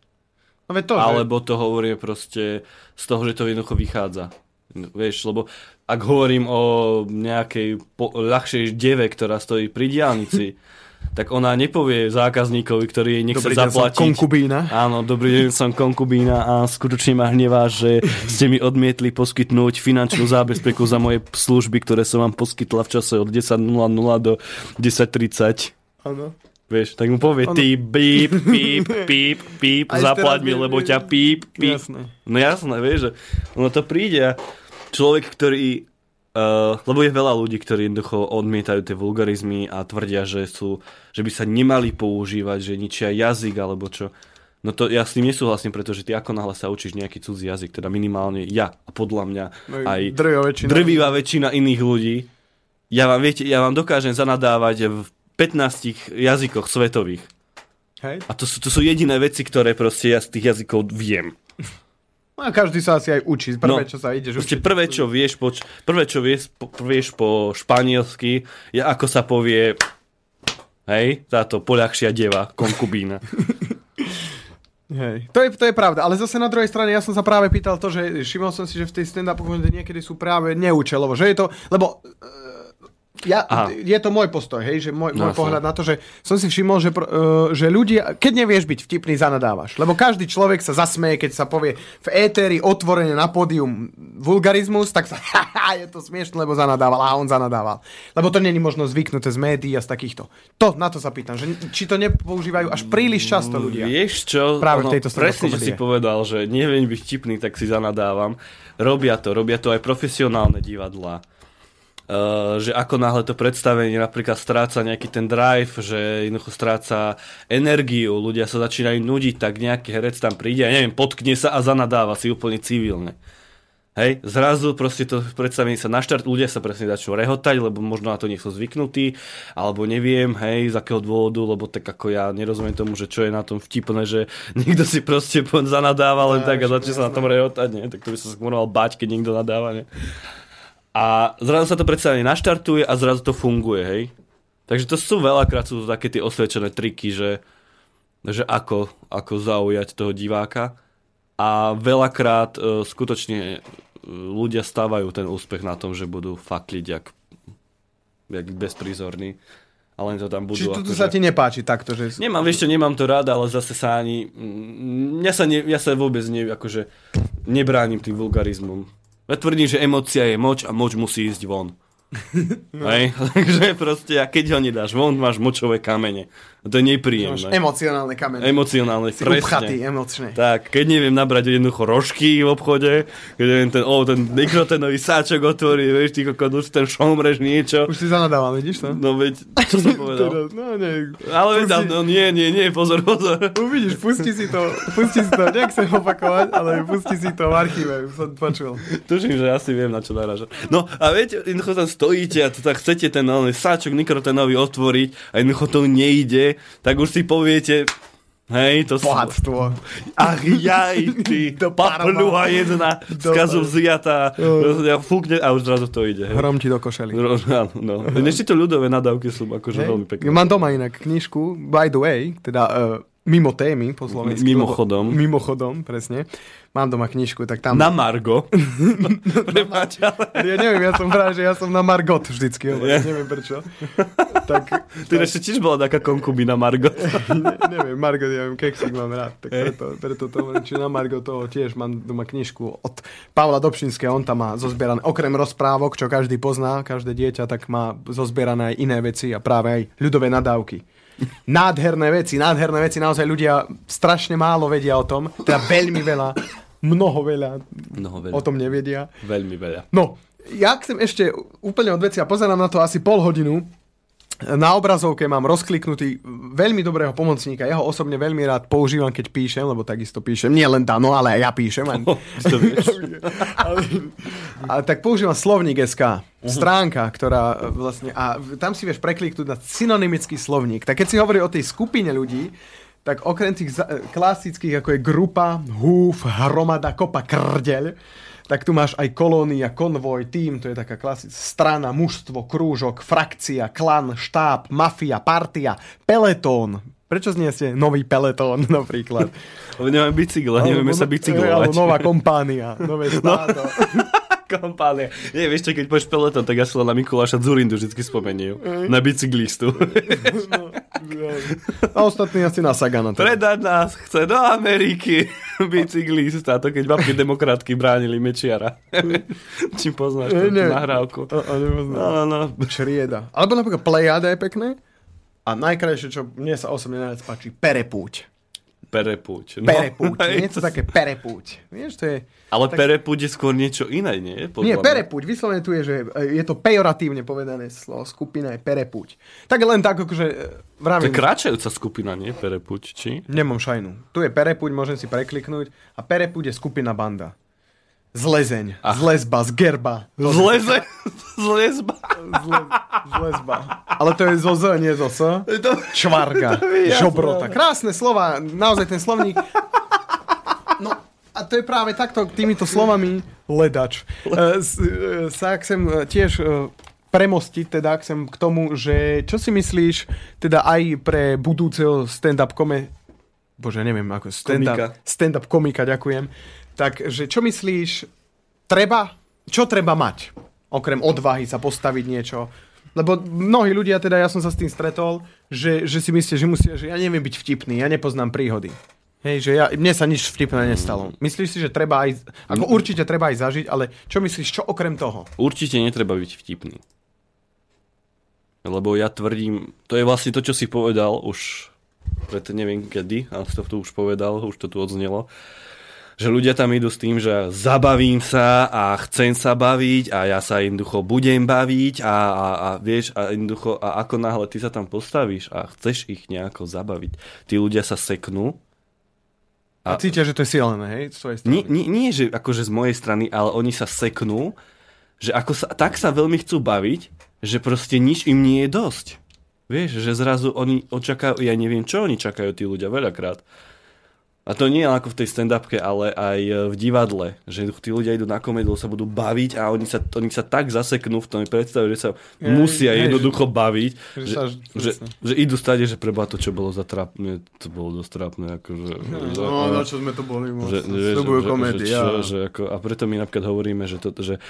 No to, alebo to hovoríme proste z toho, že to jednoducho vychádza. No, Vieš, lebo ak hovorím o nejakej po, ľahšej deve, ktorá stojí pri diálnici, tak ona nepovie zákazníkovi, ktorý jej nechce Dobrý deň, som zaplatiť. konkubína. Áno, dobrý deň, som konkubína a skutočne ma hnevá, že ste mi odmietli poskytnúť finančnú zábezpeku za moje služby, ktoré som vám poskytla v čase od 10.00 do 10.30. Áno. Vieš, tak mu povie, Ono- ty bíp, píp, píp, píp, zaplať mi, lebo ťa píp, píp. Jasné. No jasné, vieš, že ono to príde a človek, ktorý, uh, lebo je veľa ľudí, ktorí jednoducho odmietajú tie vulgarizmy a tvrdia, že sú, že by sa nemali používať, že ničia jazyk alebo čo. No to ja s tým nesúhlasím, pretože ty ako náhle sa učíš nejaký cudzí jazyk, teda minimálne ja a podľa mňa No, aj drvivá väčšina. drvivá väčšina iných ľudí, ja vám, viete, ja vám dokážem zanadávať v 15 jazykoch svetových. Hej. A to sú, to sú jediné veci, ktoré proste ja z tých jazykov viem. No a každý sa asi aj učí. Prvé, No, čo sa ideš učiť. prvé, čo vieš po, prvé, čo vieš po, vieš po španielsky, je ako sa povie hej, táto poľahšia deva, konkubína. Hej. To, je, to je pravda, ale zase na druhej strane ja som sa práve pýtal to, že všimol som si, že v tej stand-up niekedy sú práve neúčelovo, že je to, lebo e, ja, je to môj postoj, hej, že môj, No, môj pohľad na to, že som si všimol, že, e, že ľudia, keď nevieš byť vtipný, zanadávaš. Lebo každý človek sa zasmeje, keď sa povie v éteri otvorene na pódium vulgarizmus, tak sa je to smiešne, lebo zanadával a on zanadával. Lebo to není možno zvyknuté z médií a z takýchto. To, na to sa pýtam, že či to nepoužívajú až príliš často ľudia. Vieš čo? Práve v tejto presne, že si povedal, že neviem byť vtipný, tak si zanadávam. Robia to, robia to aj profesionálne divadlá. Uh, že ako náhle to predstavenie napríklad stráca nejaký ten drive, že jednoducho stráca energiu, ľudia sa začínajú nudiť, tak nejaký herec tam príde, ja neviem, potkne sa a zanadáva si úplne civilne. Hej, zrazu proste to predstavenie sa naštart, ľudia sa presne začnú rehotať, lebo možno na to nie sú zvyknutí, alebo neviem, hej, z akého dôvodu, lebo tak ako ja nerozumiem tomu, že čo je na tom vtipné, že niekto si proste zanadáva len tak a začne sa na tom rehotať, nie? tak to by som sa mal bať, keď niekto nadáva, nie? A zrazu sa to predstavenie naštartuje a zrazu to funguje, hej. Takže to sú veľakrát sú to také tie osvedčené triky, že, že ako, ako zaujať toho diváka. A veľakrát e, skutočne e, ľudia stávajú ten úspech na tom, že budú fakliť jak, jak bezprizorní. A len to tam budú... Čiže tu akože- sa ti nepáči takto, že... Nemám, vieš čo, nemám to rád, ale zase sa ani... Ja sa, ne, ja sa vôbec ne, akože nebránim tým vulgarizmom. Ja tvrdím, že emócia je moč a moč musí ísť von. Hej? Takže proste, a keď ho nedáš von, máš močové kamene. A to je nepríjemné. emocionálne kamene. Emocionálne, si upchatý presne. emočne. Tak, keď neviem nabrať jednoducho rožky v obchode, keď neviem ten, oh, ten nikrotenový sáčok otvorí, vieš, ty kokot, už ten šomreš niečo. Už si zanadával, vidíš to? No veď, čo som povedal? No nie. Ale veď, Pusti- no nie, nie, nie, pozor, pozor. Uvidíš, pusti si to, pusti si to, nechcem opakovať, ale pusti si to v archíve, som počul. Tuším, že asi viem, na čo narážam. No a viete, jednoducho tam stojíte a tak chcete ten oný sáčok nikrotenový otvoriť a jednoducho to nejde, tak už si poviete, hej, to sú... Bohatstvo. Ach jaj, ty, Do papluha jedna, Do skazu vzjatá, ja fúkne a už zrazu to ide. Hej. Hrom ti do košely. No, áno, no. Ešte to ľudové nadávky sú akože Hej. veľmi pekné. Mám doma inak knižku, by the way, teda uh, mimo témy po slovensky. Mimochodom. lebo- Mimochodom, presne. Mám doma knižku, tak tam... Na Margo. Prepáč, ale... Ja neviem, ja som práve, že ja som na Margot vždycky, ale Ja. neviem prečo. tak, Ty ešte tiež bola taká konkubina Margo. ne, neviem, Margot, ja viem, keksík mám rád, tak preto, preto to hovorím, či na Margot toho tiež mám doma knižku od Pavla Dobšinského, on tam má zozbierané, okrem rozprávok, čo každý pozná, každé dieťa, tak má zozbierané aj iné veci a práve aj ľudové nadávky. Nádherné veci, nádherné veci, naozaj ľudia strašne málo vedia o tom, teda veľmi veľa, mnoho veľa Mnoho veľa. o tom nevedia. Veľmi veľa. No, ja chcem ešte úplne od veci a pozerám na to asi pol hodinu. Na obrazovke mám rozkliknutý veľmi dobrého pomocníka. Ja ho osobne veľmi rád používam, keď píšem, lebo takisto píšem. Nie len Dano, ale aj ja píšem. Aj... Oh, to vieš. A tak používam slovník SK. Stránka, ktorá e, vlastne... A tam si vieš prekliknúť na synonymický slovník. Tak keď si hovorí o tej skupine ľudí, tak okrem tých e, klasických, ako je grupa, húf, hromada, kopa, krdeľ, tak tu máš aj kolónia, konvoj, tým, to je taká klasická strana, mužstvo, krúžok, frakcia, klan, štáb, mafia, partia, peletón. Prečo znie ste nový peletón napríklad? Lebo nemáme bicykle, nevieme sa Alebo bicyklovať. nová kompánia, nové stádo. Kampánia. Nie, vieš čo, keď povieš peleton, tak ja len na Mikuláša Zurindu vždy spomeniem. Na bicyklistu. A ostatní asi na Sagana. teda. Predať nás chce do Ameriky bicyklista, to keď babky demokratky bránili Mečiara. Či poznáš Nie, tú nahrávku? A, a. No, no, no. Črieda. Alebo napríklad Plejada je pekné. A najkrajšie, čo mne sa osobne najviac páči, Perepúť. Perepúť. No. Perepúť. Niečo také Perepúť. Vieš, to je... Ale Perepúť je skôr niečo iné, nie? Podľa Nie. Perepúť. Vyslovene tu je, že e, je to pejoratívne povedané slovo. Skupina je Perepúť. Tak len tak, akože e, To vravím. je kráčajúca skupina, nie? Perepúť, či? Nemám šajnu. Tu je Perepúť, môžem si prekliknúť. A Perepúť je skupina banda. Z Lezeň, z Lesba, z Gerba. Zleze, zlezba. Z, le, z Lesba. Ale to je zo Z, nie zo S. To- Čvarga, To žobrota. Krásne slova, naozaj ten slovník. No a to je práve takto, týmito slovami ledač. E, s- e, sa chcem e, tiež e, premostiť teda chcem k tomu, že čo si myslíš teda aj pre budúceho stand-up kome... Bože, neviem, ako Komika. stand-up, stand-up komika, ďakujem. Takže čo myslíš, treba, čo treba mať? Okrem odvahy sa postaviť niečo. Lebo mnohí ľudia, teda ja som sa s tým stretol, že, že si myslia, že musia, že ja neviem byť vtipný, ja nepoznám príhody. Hej, že ja, mne sa nič vtipné nestalo. Myslíš si, že treba aj, ako určite treba aj zažiť, ale čo myslíš, čo okrem toho? Určite netreba byť vtipný. Lebo ja tvrdím, to je vlastne to, čo si povedal už pred neviem kedy, ale to tu už povedal, už to tu odznelo, že ľudia tam idú s tým, že zabavím sa a chcem sa baviť a ja sa jednoducho budem baviť a, a, a vieš, a jednoducho, a ako náhle ty sa tam postavíš a chceš ich nejako zabaviť, tí ľudia sa seknú A cítia, že to je silné, hej, z tvojej strany. nie, nie, nie, že akože z mojej strany, ale oni sa seknú, že ako sa, tak sa veľmi chcú baviť, že proste nič im nie je dosť. Vieš, že zrazu oni očakajú, ja neviem, čo oni čakajú tí ľudia veľakrát. A to nie ako v tej stand-upke, ale aj e, v divadle, že tí ľudia idú na komédiu, sa budú baviť a oni sa, oni sa tak zaseknú v tom predstave, že sa Hej, musia hej, jednoducho baviť, že že, sa- že, že idú stade, že preba to, čo bolo za trápne, to bolo dosť trápne. Akože, že- No, na čo sme to boli? že, že, Sľubujú že, komédia. že, čo, že ako, a preto my napríklad hovoríme, že, to, že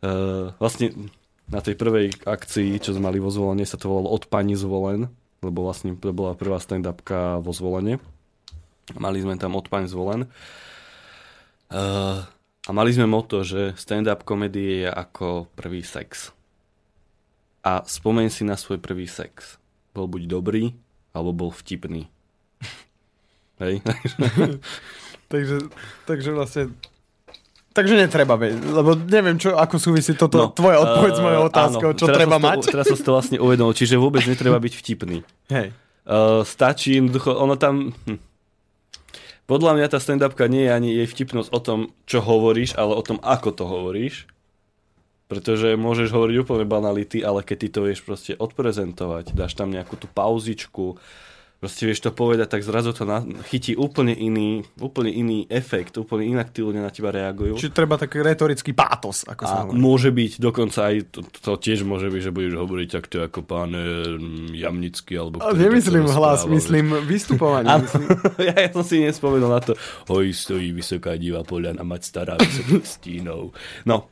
uh, vlastne na tej prvej akcii, čo sme mali vo zvolenie, sa to volalo Od pani zvolen, lebo vlastne to bola prvá stand-upka vo zvolenie. Mali sme tam Od pani zvolen. Uh, a mali sme moto, že stand-up komedie je ako prvý sex. A spomeň si na svoj prvý sex. Bol buď dobrý, alebo bol vtipný. Hej? Takže, takže vlastne... Takže netreba vedieť, lebo neviem, čo, ako súvisí toto, no, tvoja odpoveď s mojou eh, otázkou, áno, čo treba si mať. To, teraz som si to vlastne uvedomil, čiže vôbec netreba byť vtipný. Hej. Uh, stačí jednoducho, ono tam... Hm. Podľa mňa tá stand-upka nie je ani jej vtipnosť o tom, čo hovoríš, ale o tom, ako to hovoríš. Pretože môžeš hovoriť úplne banality, ale keď ty to vieš proste odprezentovať, dáš tam nejakú tú pauzičku, proste vieš to povedať, tak zrazu to na, chytí úplne iný, úplne iný efekt, úplne inak tí ľudia na teba reagujú. Čiže treba taký retorický pátos, ako sa A hovorí. môže byť, dokonca aj to, to tiež môže byť, že budeš hovoriť takto ako pán eh, Jamnický, alebo Ale ktorý nemyslím hlas, rozprával, myslím vystupovanie. Áno, Myslím. ja, ja som si nespomenul na to. Hoj, stojí vysoká diva poľana, mať stará vysokých stínov. No,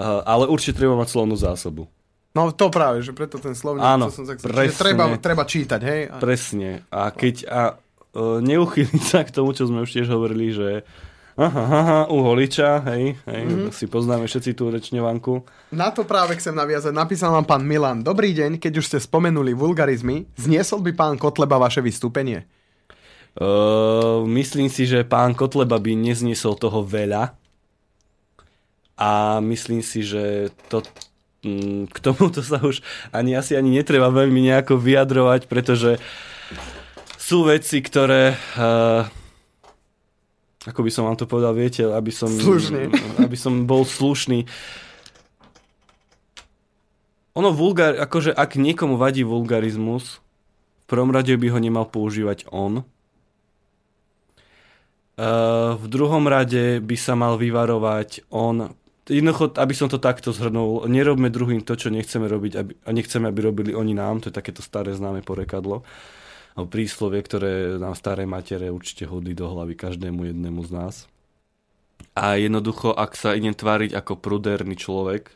uh, ale určite treba mať slovnú zásobu. No to práve, že preto ten slovník, Áno, som chcel, presne. treba, treba čítať, hej? A, Presne. A keď a, uh, neuchýliť sa k tomu, čo sme už tiež hovorili, že aha, aha, u holiča, hej, hej Mhm. mm-hmm. si poznáme všetci tú rečňovanku. Na to práve chcem naviazať. Napísal vám pán Milan. Dobrý deň, keď už ste spomenuli vulgarizmy, zniesol by pán Kotleba vaše vystúpenie? Uh, myslím si, že pán Kotleba by nezniesol toho veľa a myslím si, že to, k tomuto sa už ani asi ani netreba veľmi nejako vyjadrovať, pretože sú veci, ktoré uh, ako by som vám to povedal, viete, aby som, Slušne. aby som bol slušný. Ono vulgar, akože ak niekomu vadí vulgarizmus, v prvom rade by ho nemal používať on. Uh, v druhom rade by sa mal vyvarovať on. Jednoducho, aby som to takto zhrnul, nerobme druhým to, čo nechceme robiť aby, a nechceme, aby robili oni nám, to je takéto staré známe porekadlo. Alebo príslovie, ktoré nám staré matere určite hodí do hlavy každému jednému z nás. A jednoducho, ak sa idem tváriť ako pruderný človek,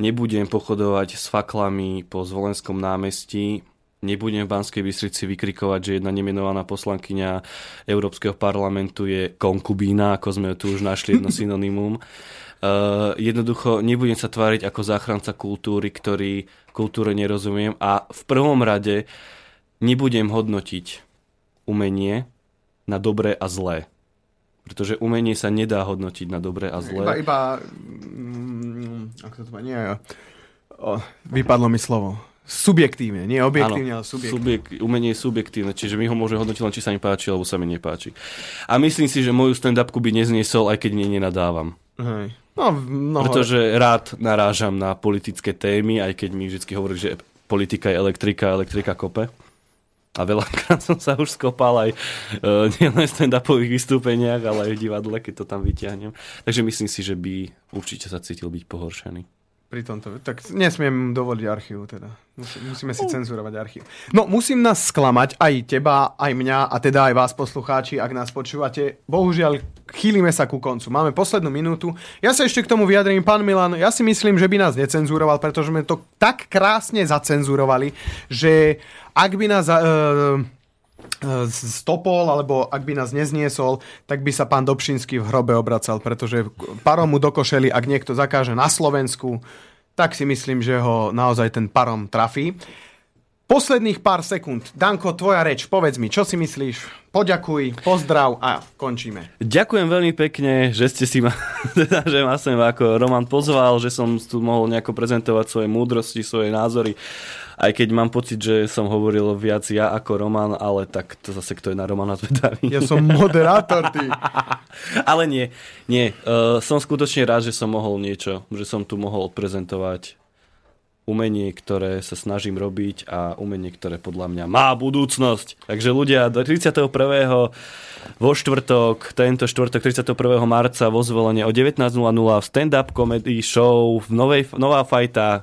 nebudem pochodovať s faklami po Zvolenskom námestí, nebudem v Banskej Bystrici vykrikovať, že jedna nemenovaná poslankyňa Európskeho parlamentu je konkubína, ako sme tu už našli jedno synonymum. Uh, jednoducho nebudem sa tváriť ako záchranca kultúry, ktorý kultúre nerozumiem a v prvom rade nebudem hodnotiť umenie na dobré a zlé. Pretože umenie sa nedá hodnotiť na dobré a zlé. Iba, iba mm, ako to tu nie, o, vypadlo mi slovo. Subjektívne, nie objektívne, ale subjektívne. Subjek, umenie je subjektívne, čiže my ho môžeme hodnotiť len, či sa mi páči, alebo sa mi nepáči. A myslím si, že moju stand-upku by nezniesol, aj keď mne nenadávam. Hej. No, no, Pretože rád narážam na politické témy, aj keď mi vždy hovorí, že politika je elektrika, elektrika kope. A veľakrát som sa už skopal aj uh, nielen v stand-upových vystúpeniach, ale aj v divadle, keď to tam vyťahnem. Takže myslím si, že by určite sa cítil byť pohoršený. Pri tomto, tak nesmiem dovoliť archív teda. Musí, musíme si cenzurovať archív. No, musím nás sklamať, aj teba, aj mňa, a teda aj vás poslucháči, ak nás počúvate. Bohužiaľ, chýlime sa ku koncu. Máme poslednú minútu. Ja sa ešte k tomu vyjadrím, pán Milan, ja si myslím, že by nás necenzuroval, pretože sme to tak krásne zacenzurovali, že ak by nás... Uh, stopol, alebo ak by nás nezniesol, tak by sa pán Dobšinský v hrobe obracal, pretože parom mu dokošeli, ak niekto zakáže na Slovensku, tak si myslím, že ho naozaj ten parom trafí. Posledných pár sekúnd. Danko, tvoja reč, povedz mi, čo si myslíš? Poďakuj, pozdrav a končíme. Ďakujem veľmi pekne, že ste si ma, teda, že ma sem ako Roman pozval, že som tu mohol nejako prezentovať svoje múdrosti, svoje názory. Aj keď mám pocit, že som hovoril viac ja ako Roman, ale tak to zase kto je na Romana zvedavý. Ja som moderátor, ty. ale nie, nie. Uh, som skutočne rád, že som mohol niečo, že som tu mohol prezentovať umenie, ktoré sa snažím robiť a umenie, ktoré podľa mňa má budúcnosť. Takže ľudia, do 31. vo štvrtok, tento štvrtok 31. marca vo zvolenie o 19.00 v stand-up comedy show v novej, Nová fajta